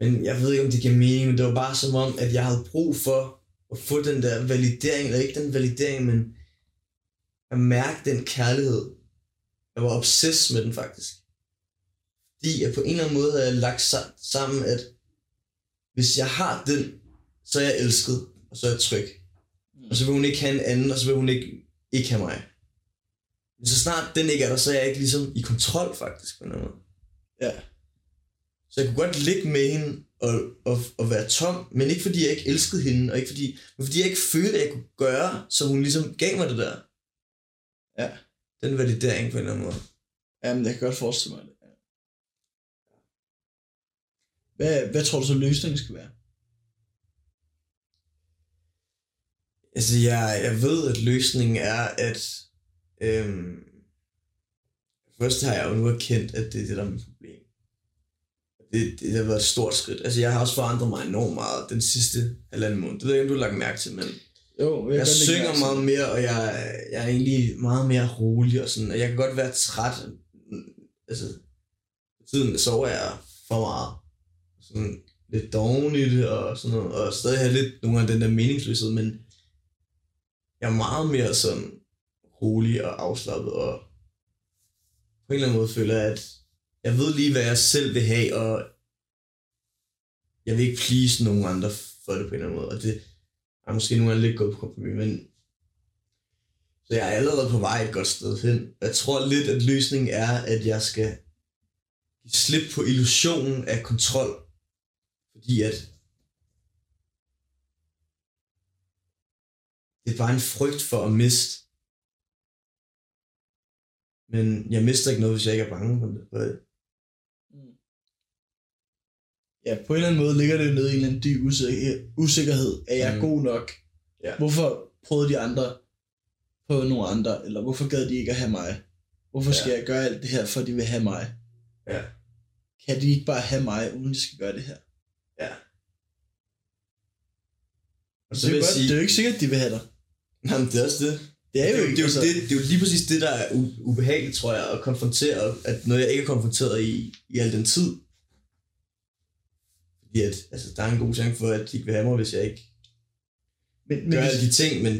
Men jeg ved ikke, om det giver mening, men det var bare som om, at jeg havde brug for at få den der validering, eller ikke den validering, men at mærke den kærlighed. Jeg var obsess med den faktisk. Fordi at på en eller anden måde havde jeg lagt sammen, at hvis jeg har den, så er jeg elsket, og så er jeg tryg. Og så vil hun ikke have en anden, og så vil hun ikke, ikke have mig. Men så snart den ikke er der, så er jeg ikke ligesom i kontrol faktisk på en eller anden måde. Ja. Så jeg kunne godt ligge med hende og, og, og være tom, men ikke fordi jeg ikke elskede hende, og ikke fordi, men fordi jeg ikke følte, at jeg kunne gøre, så hun ligesom gav mig det der. Ja. Den validering på en eller anden måde. Jamen, jeg kan godt forestille mig det. Ja. Hvad, hvad tror du så løsningen skal være? Altså, jeg, jeg ved, at løsningen er, at... Øhm, først har jeg jo nu erkendt, at det er det, der er mit problem. Det, det har været et stort skridt. Altså, jeg har også forandret mig enormt meget den sidste halvanden måned. Det ved jeg ikke, du har lagt mærke til, men Jo, jeg, jeg synger mærke meget mere, og jeg, jeg er egentlig meget mere rolig og sådan. Og jeg kan godt være træt. Altså, tiden sover jeg for meget. Sådan lidt doven i det og sådan noget. Og stadig have lidt nogle af den der meningsløshed, men jeg er meget mere sådan rolig og afslappet, og på en eller anden måde føler jeg, at jeg ved lige, hvad jeg selv vil have, og jeg vil ikke please nogen andre for det på en eller anden måde, og det er måske nogle gange lidt gået på kompromis, men så jeg er allerede på vej et godt sted hen. Jeg tror lidt, at løsningen er, at jeg skal give slip på illusionen af kontrol, fordi at det er bare en frygt for at miste men jeg mister ikke noget, hvis jeg ikke er bange for det. Det. Ja, på en eller anden måde ligger det jo nede i en eller anden dyb usikker- usikkerhed. Er jeg Mm. mm. god nok? Ja. Hvorfor prøvede de andre på nogle andre? Eller hvorfor gad de ikke at have mig? Hvorfor skal Ja. jeg gøre alt det her, for de vil have mig? Ja. Kan de ikke bare have mig, uden de skal gøre det her? Ja. Og Så det, vil er jeg godt, sige... det er jo ikke sikkert, de vil have dig. Jamen, det er også det. Det er jo det, er altså, jo, det, det er jo lige præcis det, der er ubehageligt, tror jeg, at konfrontere, at noget, jeg ikke er konfronteret i, i al den tid. Fordi at, altså, der er en god chance for, at de ikke vil have mig, hvis jeg ikke men, men gør hvis- alle de ting, men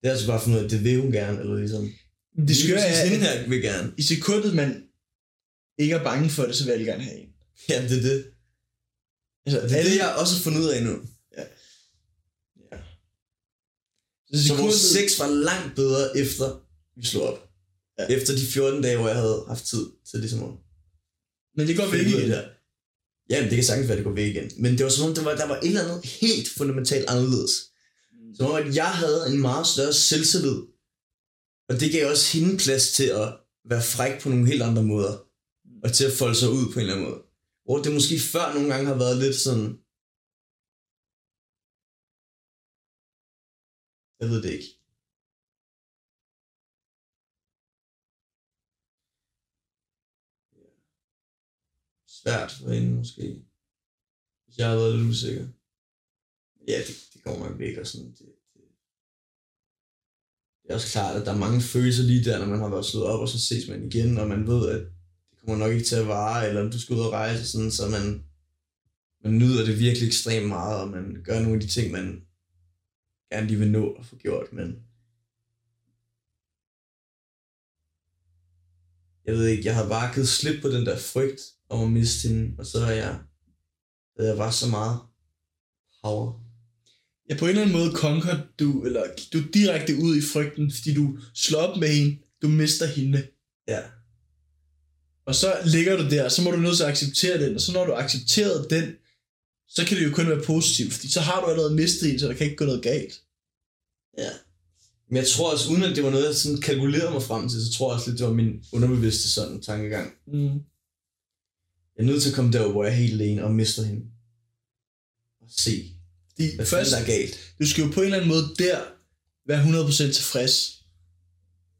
det er altså bare for noget, at det vil hun gerne, eller ligesom... det skøre er, hende at her vil gerne. i sekundet, man ikke er bange for det, så vil jeg gerne have en. Jamen, det er det. Altså, Det er det, jeg også har fundet ud af nu. Så vores sex var langt bedre, efter vi slog op. Ja. Efter de 14 dage, hvor jeg havde haft tid til ligesom at men det går væk igen. der. Ja, men det kan sagtens være, at det går væk igen. Men det var som om, der var, der var et eller andet helt fundamentalt anderledes. Som om, at jeg havde en meget større selvtillid. Og det gav også hende plads til at være fræk på nogle helt andre måder. Og til at folde sig ud på en eller anden måde. Hvor det måske før nogle gange har været lidt sådan... Jeg ved det ikke. Svært for hende måske. Hvis jeg har været lidt usikker. Ja, det, det går nok væk og sådan. Det, det. det er også klart, at der er mange følelser lige der, når man har været slået op, og så ses man igen, og man ved, at det kommer nok ikke til at vare, eller du skal ud og rejse, sådan, så man, man nyder det virkelig ekstremt meget, og man gør nogle af de ting, man gerne lige vil nå at få gjort, men jeg ved ikke, jeg har bare givet slip på den der frygt om at miste hende, og så er jeg, havde jeg bare så meget power. Ja, på en eller anden måde konker du, eller du direkte ud i frygten, fordi du slår op med hende, du mister hende. Ja. Og så ligger du der, og så må du nødt til at acceptere den, og så når du accepteret den, så kan det jo kun være positivt, fordi så har du allerede mistet en, så der kan ikke gå noget galt. Ja. Men jeg tror også, uden at det var noget, jeg sådan kalkulerede mig frem til, så tror jeg også lidt, det var min underbevidste sådan tankegang. Mm. Jeg er nødt til at komme derud, hvor jeg er helt alene og mister hende. Og se, Fordi hvad først, der er galt. du skal jo på en eller anden måde der være 100% tilfreds,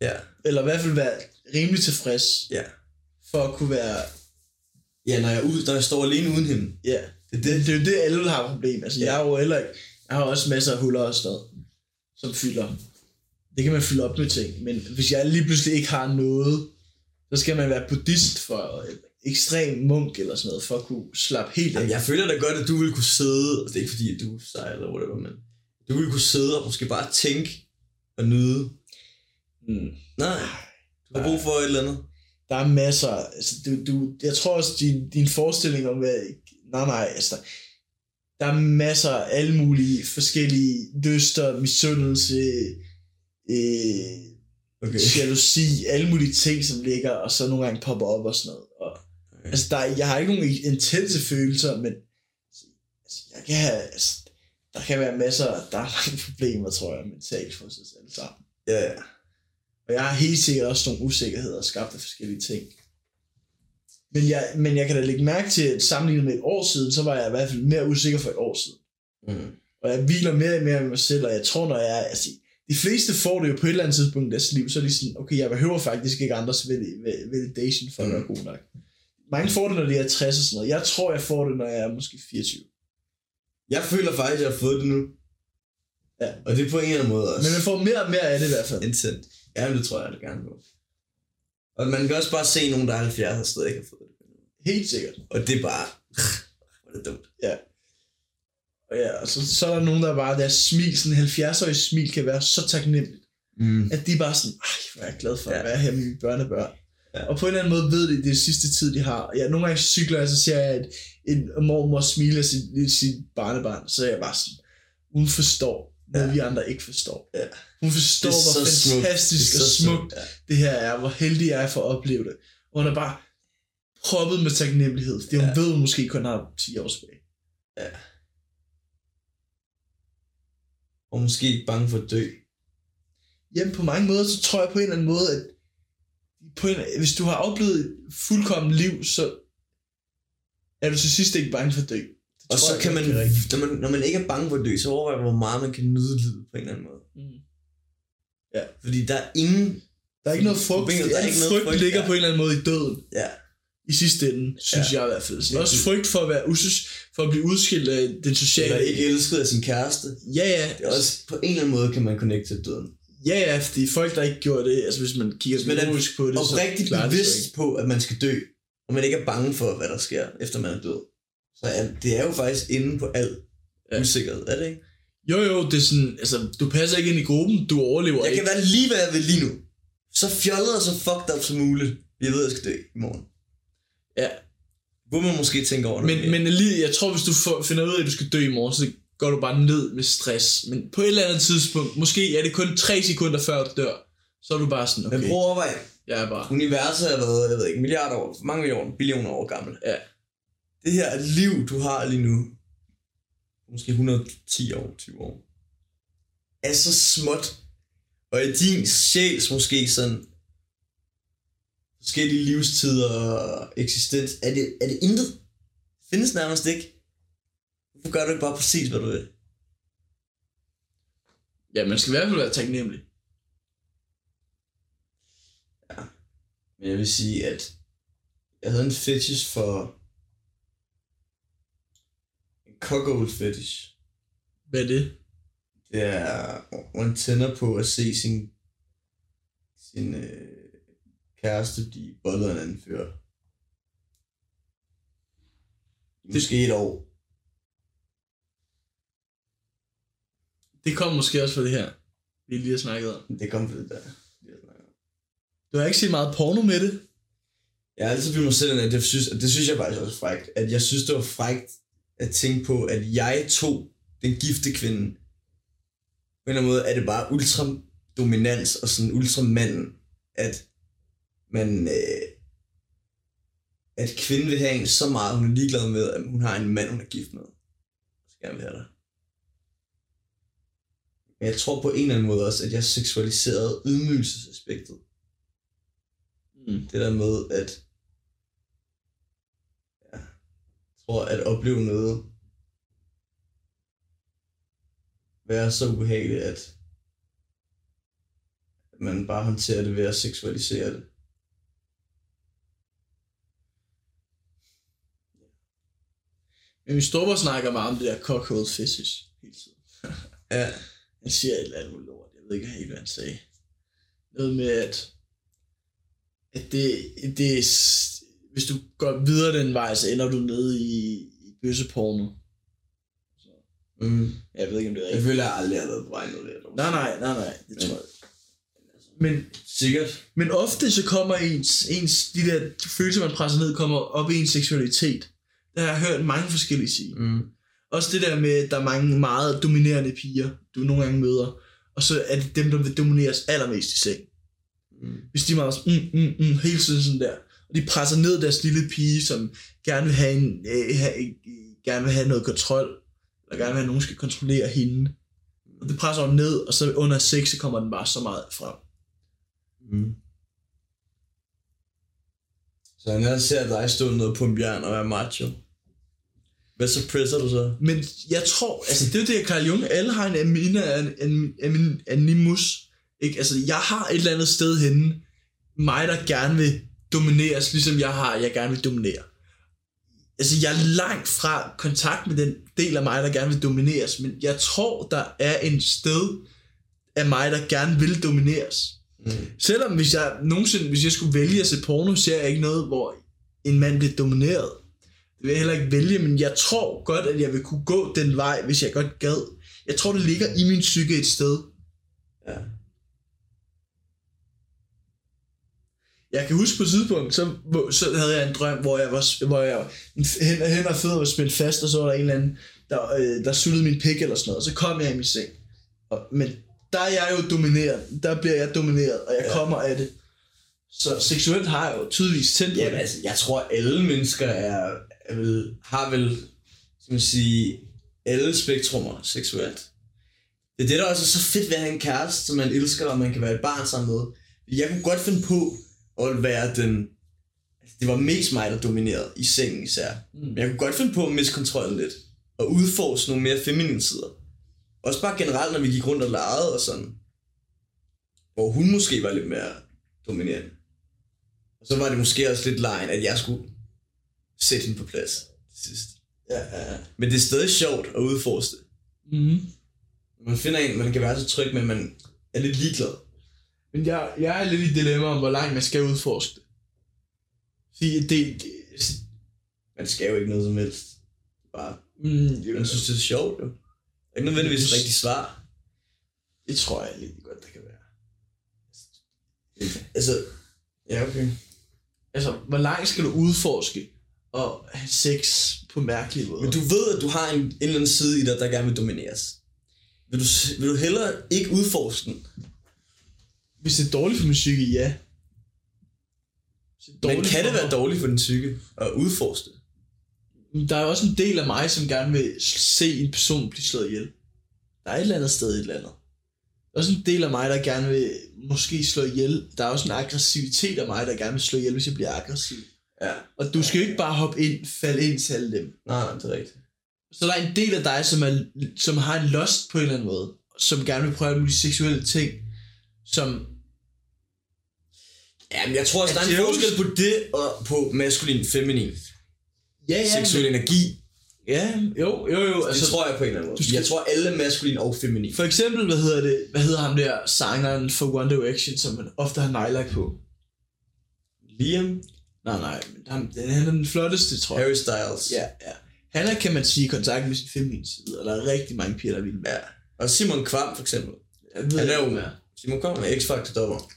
Ja. eller i hvert fald være rimelig tilfreds, Ja. for at kunne være, Ja, når jeg, er ude, når jeg står alene uden hende. ja, Det er det, det. er jo det, alle har problem. Altså, Ja. jeg er jo heller ikke, jeg har også masser af huller og sådan som fylder. Det kan man fylde op med ting, men hvis jeg lige pludselig ikke har noget, så skal man være buddhist for ekstrem munk eller sådan noget, for at kunne slappe helt af. Jamen, jeg føler da godt, at du ville kunne sidde, og det er ikke fordi, at du er sej eller whatever, men du ville kunne sidde og måske bare tænke og nyde. Mm. Nej, du har brug for et eller andet. Der er masser, altså, du, du, jeg tror også, din, din forestilling om, hvad, nej nej, altså, der, der er masser af alle mulige forskellige lyster, misundelse, øh, Okay. jalousi, alle mulige ting, som ligger, og så nogle gange popper op og sådan noget. Og, okay. altså, der, er- jeg har ikke nogen intense følelser, men altså, jeg kan have, altså, der kan være masser, der er mange problemer, tror jeg, mentalt for os alle sammen. Ja, ja. Og jeg har helt sikkert også nogle usikkerheder skabt af forskellige ting. Men jeg, men jeg kan da lægge mærke til, at sammenlignet med et år siden, så var jeg i hvert fald mere usikker for et år siden. Mm. Og jeg hviler mere og mere med mig selv, og jeg tror, når jeg er... Altså, de fleste får det jo på et eller andet tidspunkt i deres liv, så er de sådan, okay, jeg behøver faktisk ikke andres valid- valid- validation for at være Mm. god nok. Mange får det, når de er 60 og sådan noget. Jeg tror, jeg får det, når jeg er måske 24. Jeg føler faktisk, at jeg har fået det nu. Ja. Og det er på en eller anden måde også. Men man får mere og mere af det i hvert fald. Intent. Ja, det tror jeg, det gerne på. Og man kan også bare se nogen, der er 70 og stadig ikke har fået det. Helt sikkert. Og det er bare... Hvor er det dumt. Og ja, og så, så er der nogen, der bare, deres smil, sådan en 70-årig smil, kan være så taknemmeligt. Mm. at de er bare sådan, ej, hvor er jeg glad for at Ja. være her med mine børnebørn. Ja. Og på en eller anden måde ved de, det er sidste tid, de har. Ja, nogle gange cykler jeg, så ser jeg et, en mormor smile af sit, sit barnebarn, så er jeg bare sådan, hun forstår noget, Ja. vi andre ikke forstår. Ja. Hun forstår, Det hvor smukt. fantastisk Det er og smukt Ja. det her er, hvor heldig jeg er for at opleve det. Og hun er bare proppet med taknemmelighed, fordi hun Ja. ved, hun måske kun har 10 år tilbage. Og måske ikke bange for at dø. Jamen på mange måder, så tror jeg på en eller anden måde, at på en, hvis du har oplevet et fuldkommen liv, så er du til sidst ikke bange for at dø. Det Og så jeg kan man, når man, når man ikke er bange for at dø, så overvejer hvor meget man kan nyde livet på en eller anden måde. Mm. Fordi der er ingen... Der er ikke noget frygt. Der er ikke noget frygt frygt, ligger ja. på en eller anden måde i døden. Ja, I sidste ende, synes Ja. jeg i hvert fald. Så Ja, også frygt for at, være usus, for at blive udskilt af den sociale... eller ikke elsket af sin kæreste. Ja, ja. Det er også, på en eller anden måde kan man connecte til døden. Ja, ja, fordi folk, der ikke gjorde det, altså hvis man kigger er logisk på det, Og så rigtig det bevidst på, at man skal dø, og man ikke er bange for, hvad der sker, efter man er død. Så det er jo faktisk inde på alt Ja. usikkerhed, er det ikke? Jo, jo, det er sådan, altså, du passer ikke ind i gruppen, du overlever Jeg ikke. kan være lige, hvad jeg vil lige nu. Så fjollet og så fucked up som muligt. Jeg ved, jeg skal dø i morgen. Ja, Hvor man måske tænker over det. men, men lige, jeg tror, hvis du finder ud af, at du skal dø i morgen, så går du bare ned med stress. Men på et eller andet tidspunkt, måske er det kun 3 sekunder før du dør, så er du bare sådan, Men okay, prøv at overveje. jeg er bare... Universet er været, jeg ved ikke, milliarder år, mange millioner, billioner år gammel. Ja. Det her liv, du har lige nu, måske 110 år, 20 år, er så småt. Og i din sjæls måske sådan forskellige livstider og eksistens, er det, er det intet. Findes nærmest ikke. Hvorfor gør du ikke bare præcis, hvad du vil? Ja, man skal i hvert fald være taknemmelig. Men jeg vil sige, at jeg havde en fetish for cuckold fetish. Hvad er det? Det er, hvor man tænder på at se sin, sin øh, kæreste blive bollet en anden fyr. Måske et år. Det kom måske også fra det her, vi lige har snakket om. Det kom fra det der. Du har ikke set meget porno med det? Jeg har altid bildet mig selv, at jeg synes, og det synes jeg faktisk også er frækt, at jeg synes, det var frækt at tænke på, at jeg tog den gifte kvinde. På en eller anden måde er det bare ultra dominans og sådan ultramanden, at man, øh, at kvinden vil have en så meget, hun er ligeglad med, at hun har en mand, hun er gift med. Så gerne vil have dig. Men jeg tror på en eller anden måde også, at jeg seksualiserede ydmygelsesaspektet. Mm. Det der med, at ja, jeg tror, at opleve noget være så ubehageligt, at man bare håndterer det ved at seksualisere det. Men min storebror snakker meget om det der cockhold fetish hele tiden. Ja. Han siger et eller andet lort. Jeg ved ikke helt, hvad han sagde. Noget med, at, at det, det er, hvis du går videre den vej, så ender du nede i, i bøsseporno. Mm. Jeg ved ikke, om det er Jeg rigtigt. føler, at jeg aldrig har været på vej noget der. Nej, nej, nej, nej. Det tror jeg. Men, Sikkert. men ofte så kommer ens, ens, de der følelser, man presser ned, kommer op i ens seksualitet. Det har jeg hørt mange forskellige sige. Mm. Også det der med, at der er mange meget dominerende piger, du nogle gange møder. Og så er det dem, der vil domineres allermest i seng. Mm. Hvis de er meget mm, mm, mm, hele tiden sådan der. Og de presser ned deres lille pige, som gerne vil have, en, øh, have, øh, gerne vil have noget kontrol. Eller gerne vil have, at nogen skal kontrollere hende. Og det presser dem ned, og så under sex, så kommer den bare så meget frem. Mm. Så når jeg ser dig stå nede på en bjørn og være macho, hvad så presser du så? Men jeg tror, altså det er det, Carl Jung, alle har en amina, an, an, an, animus. Ikke? Altså jeg har et eller andet sted henne, mig der gerne vil domineres, ligesom jeg har, jeg gerne vil dominere. Altså jeg er langt fra kontakt med den del af mig, der gerne vil domineres, men jeg tror, der er en sted af mig, der gerne vil domineres. Mm. Selvom hvis jeg nogensinde, hvis jeg skulle vælge at se porno, ser jeg ikke noget, hvor en mand bliver domineret. Det vil jeg heller ikke vælge, men jeg tror godt, at jeg vil kunne gå den vej, hvis jeg godt gad. Jeg tror, det ligger i min psyke et sted. Ja. Jeg kan huske på et tidspunkt, så, så havde jeg en drøm, hvor jeg var, hvor jeg hen, hen og fødder var spændt fast, og så var der en eller anden, der, øh, der suttede min pik eller sådan noget, og så kom jeg i min seng. Og, men der er jeg jo domineret, der bliver jeg domineret, og jeg Ja. ja. kommer af det. Så seksuelt har jeg jo tydeligvis tændt på Jamen det. altså, jeg tror alle mennesker er, er vel, har vel, skal man sige, alle spektrummer seksuelt. Det er det, der også er så fedt ved at have en kæreste, som man elsker, og man kan være et barn sammen med. Jeg kunne godt finde på og være den... Altså, det var mest mig, der dominerede i sengen især. Mm. Men jeg kunne godt finde på at miste kontrollen lidt. Og udforske nogle mere feminine sider. Også bare generelt, når vi gik rundt og legede og sådan. Hvor hun måske var lidt mere dominerende. Og så var det måske også lidt lejen, at jeg skulle sætte hende på plads til sidst. Ja, ja, ja. Men det er stadig sjovt at udforske det. Mm. Man finder en, man kan være så tryg at man er lidt ligeglad. Men jeg, jeg er lidt i dilemma om, hvor langt man skal udforske det. Fordi det, det Man skal jo ikke noget som helst. Bare, mm, man synes, det er sjovt, jo. Det er ikke nødvendigvis et rigtigt svar. det tror jeg lidt godt, det kan være. Altså, ja, okay. Altså, hvor langt skal du udforske og have sex på mærkelige måder? Men du ved, at du har en, en eller anden side i dig, der gerne vil domineres. Vil du, vil du hellere ikke udforske den? Hvis det er dårligt for min psyke, ja. Det Men kan det være dårligt for din psyke at udforske det? Der er også en del af mig, som gerne vil se en person blive slået ihjel. Der er et eller andet sted et eller andet. Der er også en del af mig, der gerne vil måske slå ihjel. Der er også en aggressivitet af mig, der gerne vil slå ihjel, hvis jeg bliver aggressiv. Ja. Og du skal jo ikke bare hoppe ind, falde ind til alle dem. Nej, nej, det er rigtigt. Så der er en del af dig, som, er, som har en lust på en eller anden måde. Som gerne vil prøve alle mulige seksuelle ting. Som, Ja, men jeg tror også, der er en forskel på det og på maskulin feminin. ja, ja, Seksuel energi. ja, jo, jo, jo. Det Altså, tror jeg på en eller anden måde. skal- Jeg tror alle maskulin og feminin. For eksempel, hvad hedder det, hvad hedder ham der sangeren for One Direction, som man ofte har nejlagt på? Liam, Nej, nej, men ham, den- han er den flotteste, tror jeg. Harry Styles. Ja, ja. Han er, kan man sige, i kontakt med sin feminine side, og der er rigtig mange piger, der vil med. ja. Og Simon Kvam for eksempel. Jeg ved Han er jo er. Simon Kvam er X-Factor dommer.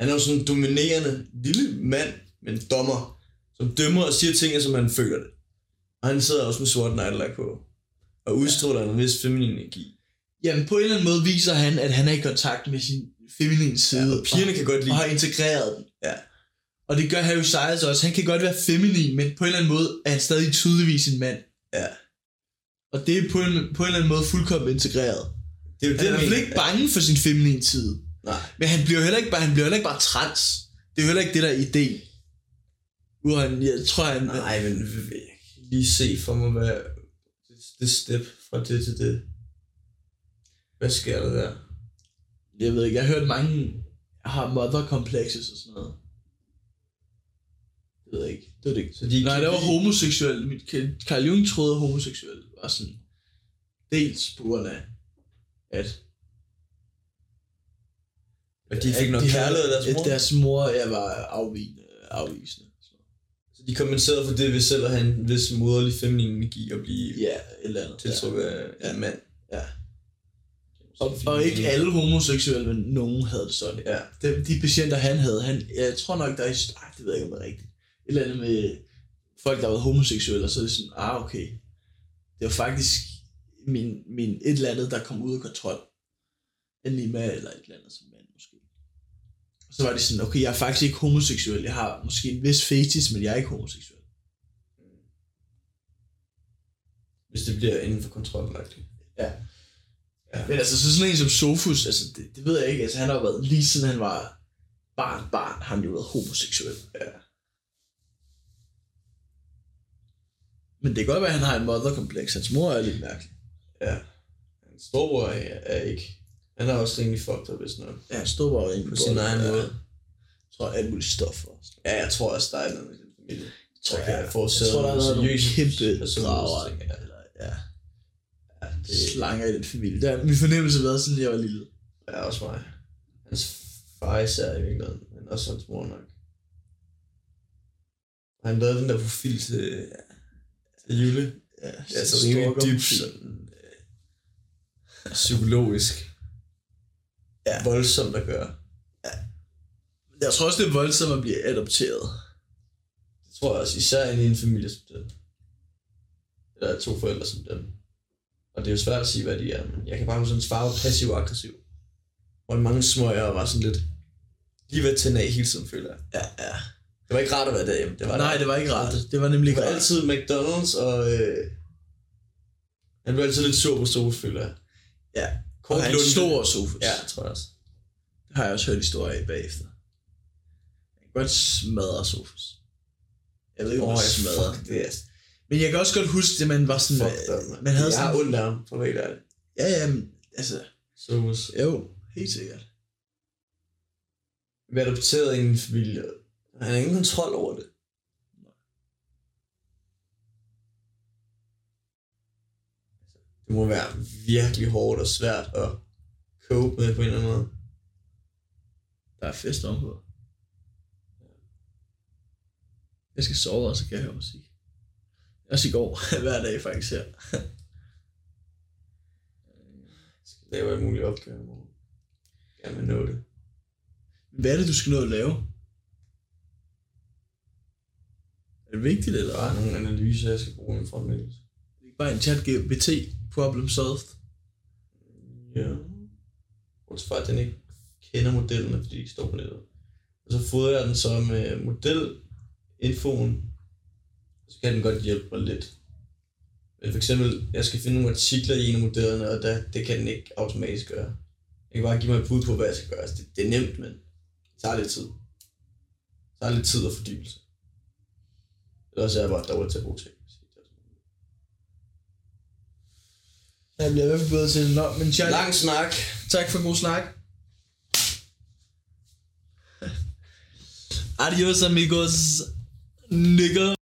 Han er jo sådan en dominerende lille mand, men dommer, som dømmer og siger ting, som han føler det. Og han sidder også med sort neglelak på. Og udstråler en vis feminin energi. Jamen, på en eller anden måde viser han, at han er i kontakt med sin feminine side, Ja, og pigerne kan godt og, lide. og har integreret den. Ja. Og det gør Harry Styles også. Han kan godt være feminin, men på en eller anden måde er han stadig tydeligvis en mand. Ja. Og det er på en, på en eller anden måde fuldkommen integreret. Det er jo Han er i hvert fald ikke bange for sin feminine side. Nej. Men han bliver heller ikke bare, han bliver heller ikke bare trans. Det er jo heller ikke det, der er idé. Han, jeg tror, han... Nej, men lige se for mig, hvad det, det step fra det til det. Hvad sker der der? Jeg ved ikke, jeg har hørt mange har mother complexes og sådan noget. Jeg ved ikke. Det var det ikke. Så de Nej, det var homoseksuel. Mit- Carl Jung troede, at homoseksuel var sådan... Dels på grund af, at... At de fik noget de kærlighed af deres mor. Deres mor ja, var afvigende, afvisende. Så de kompenserede for det ved selv at have en vis moderlig feminin energi og blive Ja, et eller andet. tiltrukket af Ja. en mand. Ja. Og, og ikke alle homoseksuelle, men nogen havde det sådan. Ja. De, de patienter, han havde, han, jeg tror nok, der er, ej, det ved jeg ikke, om det er rigtigt. Et eller andet med folk, der har været homoseksuelle, og så er det sådan, ah, okay. Det var faktisk min, min et eller andet, der kom ud af kontrol. Enten med eller et eller andet som. Og så var det sådan, okay, jeg er faktisk ikke homoseksuel. Jeg har måske en vis fetis, men jeg er ikke homoseksuel. Hvis det bliver inden for kontrol. Ja. Ja. Men altså, så sådan en som Sofus, altså, det, det ved jeg ikke. Altså, han har været, lige siden han var barn, barn, har han jo været homoseksuel. Ja. Men det kan godt være, at han har en mother-kompleks. Hans mor er lidt mærkelig. Ja. Hans storebror er, er ikke. Han er også rimelig fucked up, hvis noget. Ja, stod bare inde På sin egen måde. Jeg tror, alt muligt stof også. Ja, jeg tror også, der er noget med den familie. Jeg tror, Ja, jeg kan fortsætte jeg tror, der er noget nogle kæmpe drager. ja. Eller, ja, Ja, det slanger i den familie. Der, min fornemmelse har været sådan, jeg var lille. er også mig. Hans far især i virkeligheden, men også hans mor nok. Han lavede den der profil til, til Jule. Ja, Det er altså rimelig dybt sådan, øh, psykologisk. Ja. Voldsomt at gøre. Jeg tror også, det er voldsomt at blive adopteret. Det tror jeg også, især i en familie som den. Der er to forældre som dem. Og det er jo svært at sige, hvad de er, men jeg kan bare huske, at hans far var passiv og aggressiv. Og mange smøger var sådan lidt lige ved at tænde af hele tiden, føler jeg. Ja, ja. Det var ikke rart at være derhjemme. Det var Nej, der. det var ikke rart. Det var nemlig Det ikke rart. altid McDonald's, og øh, han blev altid lidt sur på Sofus, føler jeg. Ja. Kort Og lunte. stor Sofus. Ja, tror jeg også. Det har jeg også hørt historier af bagefter. kan godt smadre Sofus. Jeg ved ikke, om oh, jeg smadrer. fuck, det er Men jeg kan også godt huske det, man var sådan... fucked up, man. man havde Jeg har sådan... ondt af ham, for være helt ærlig. Ja, ja, men, altså... Sofus. Jo, helt sikkert. Vi er adopteret i en familie. Han har ingen kontrol over det. Det må være virkelig hårdt og svært at cope med på en eller anden måde. Der er fest ovenpå. Jeg skal sove, og så kan jeg høre musik. Også i går, hver dag faktisk her. Jeg skal lave alle mulige opgaver i morgen. Gerne vil nå det. Hvad er det, du skal nå at lave? Er det vigtigt, eller? Der er nogle analyser, jeg skal bruge en fremlæggelse. Det er ikke bare en chat GPT problem solved. Ja. Bortset fra, at den ikke kender modellerne, fordi de står på nettet. Og så fodrer jeg den så med modelinfoen. Så kan den godt hjælpe mig lidt. Men for eksempel, jeg skal finde nogle artikler i en af modellerne, og der, det kan den ikke automatisk gøre. Jeg kan bare give mig et bud på, hvad jeg skal gøre. Altså, det, det er nemt, men det tager lidt tid. Det tager lidt tid og fordybelse. Ellers er jeg bare dårlig til at bruge ting. Jeg bliver i hvert fald bedre til det. Nå, men chat, Lang snak. tak for god snak. Adios amigos. Nigger.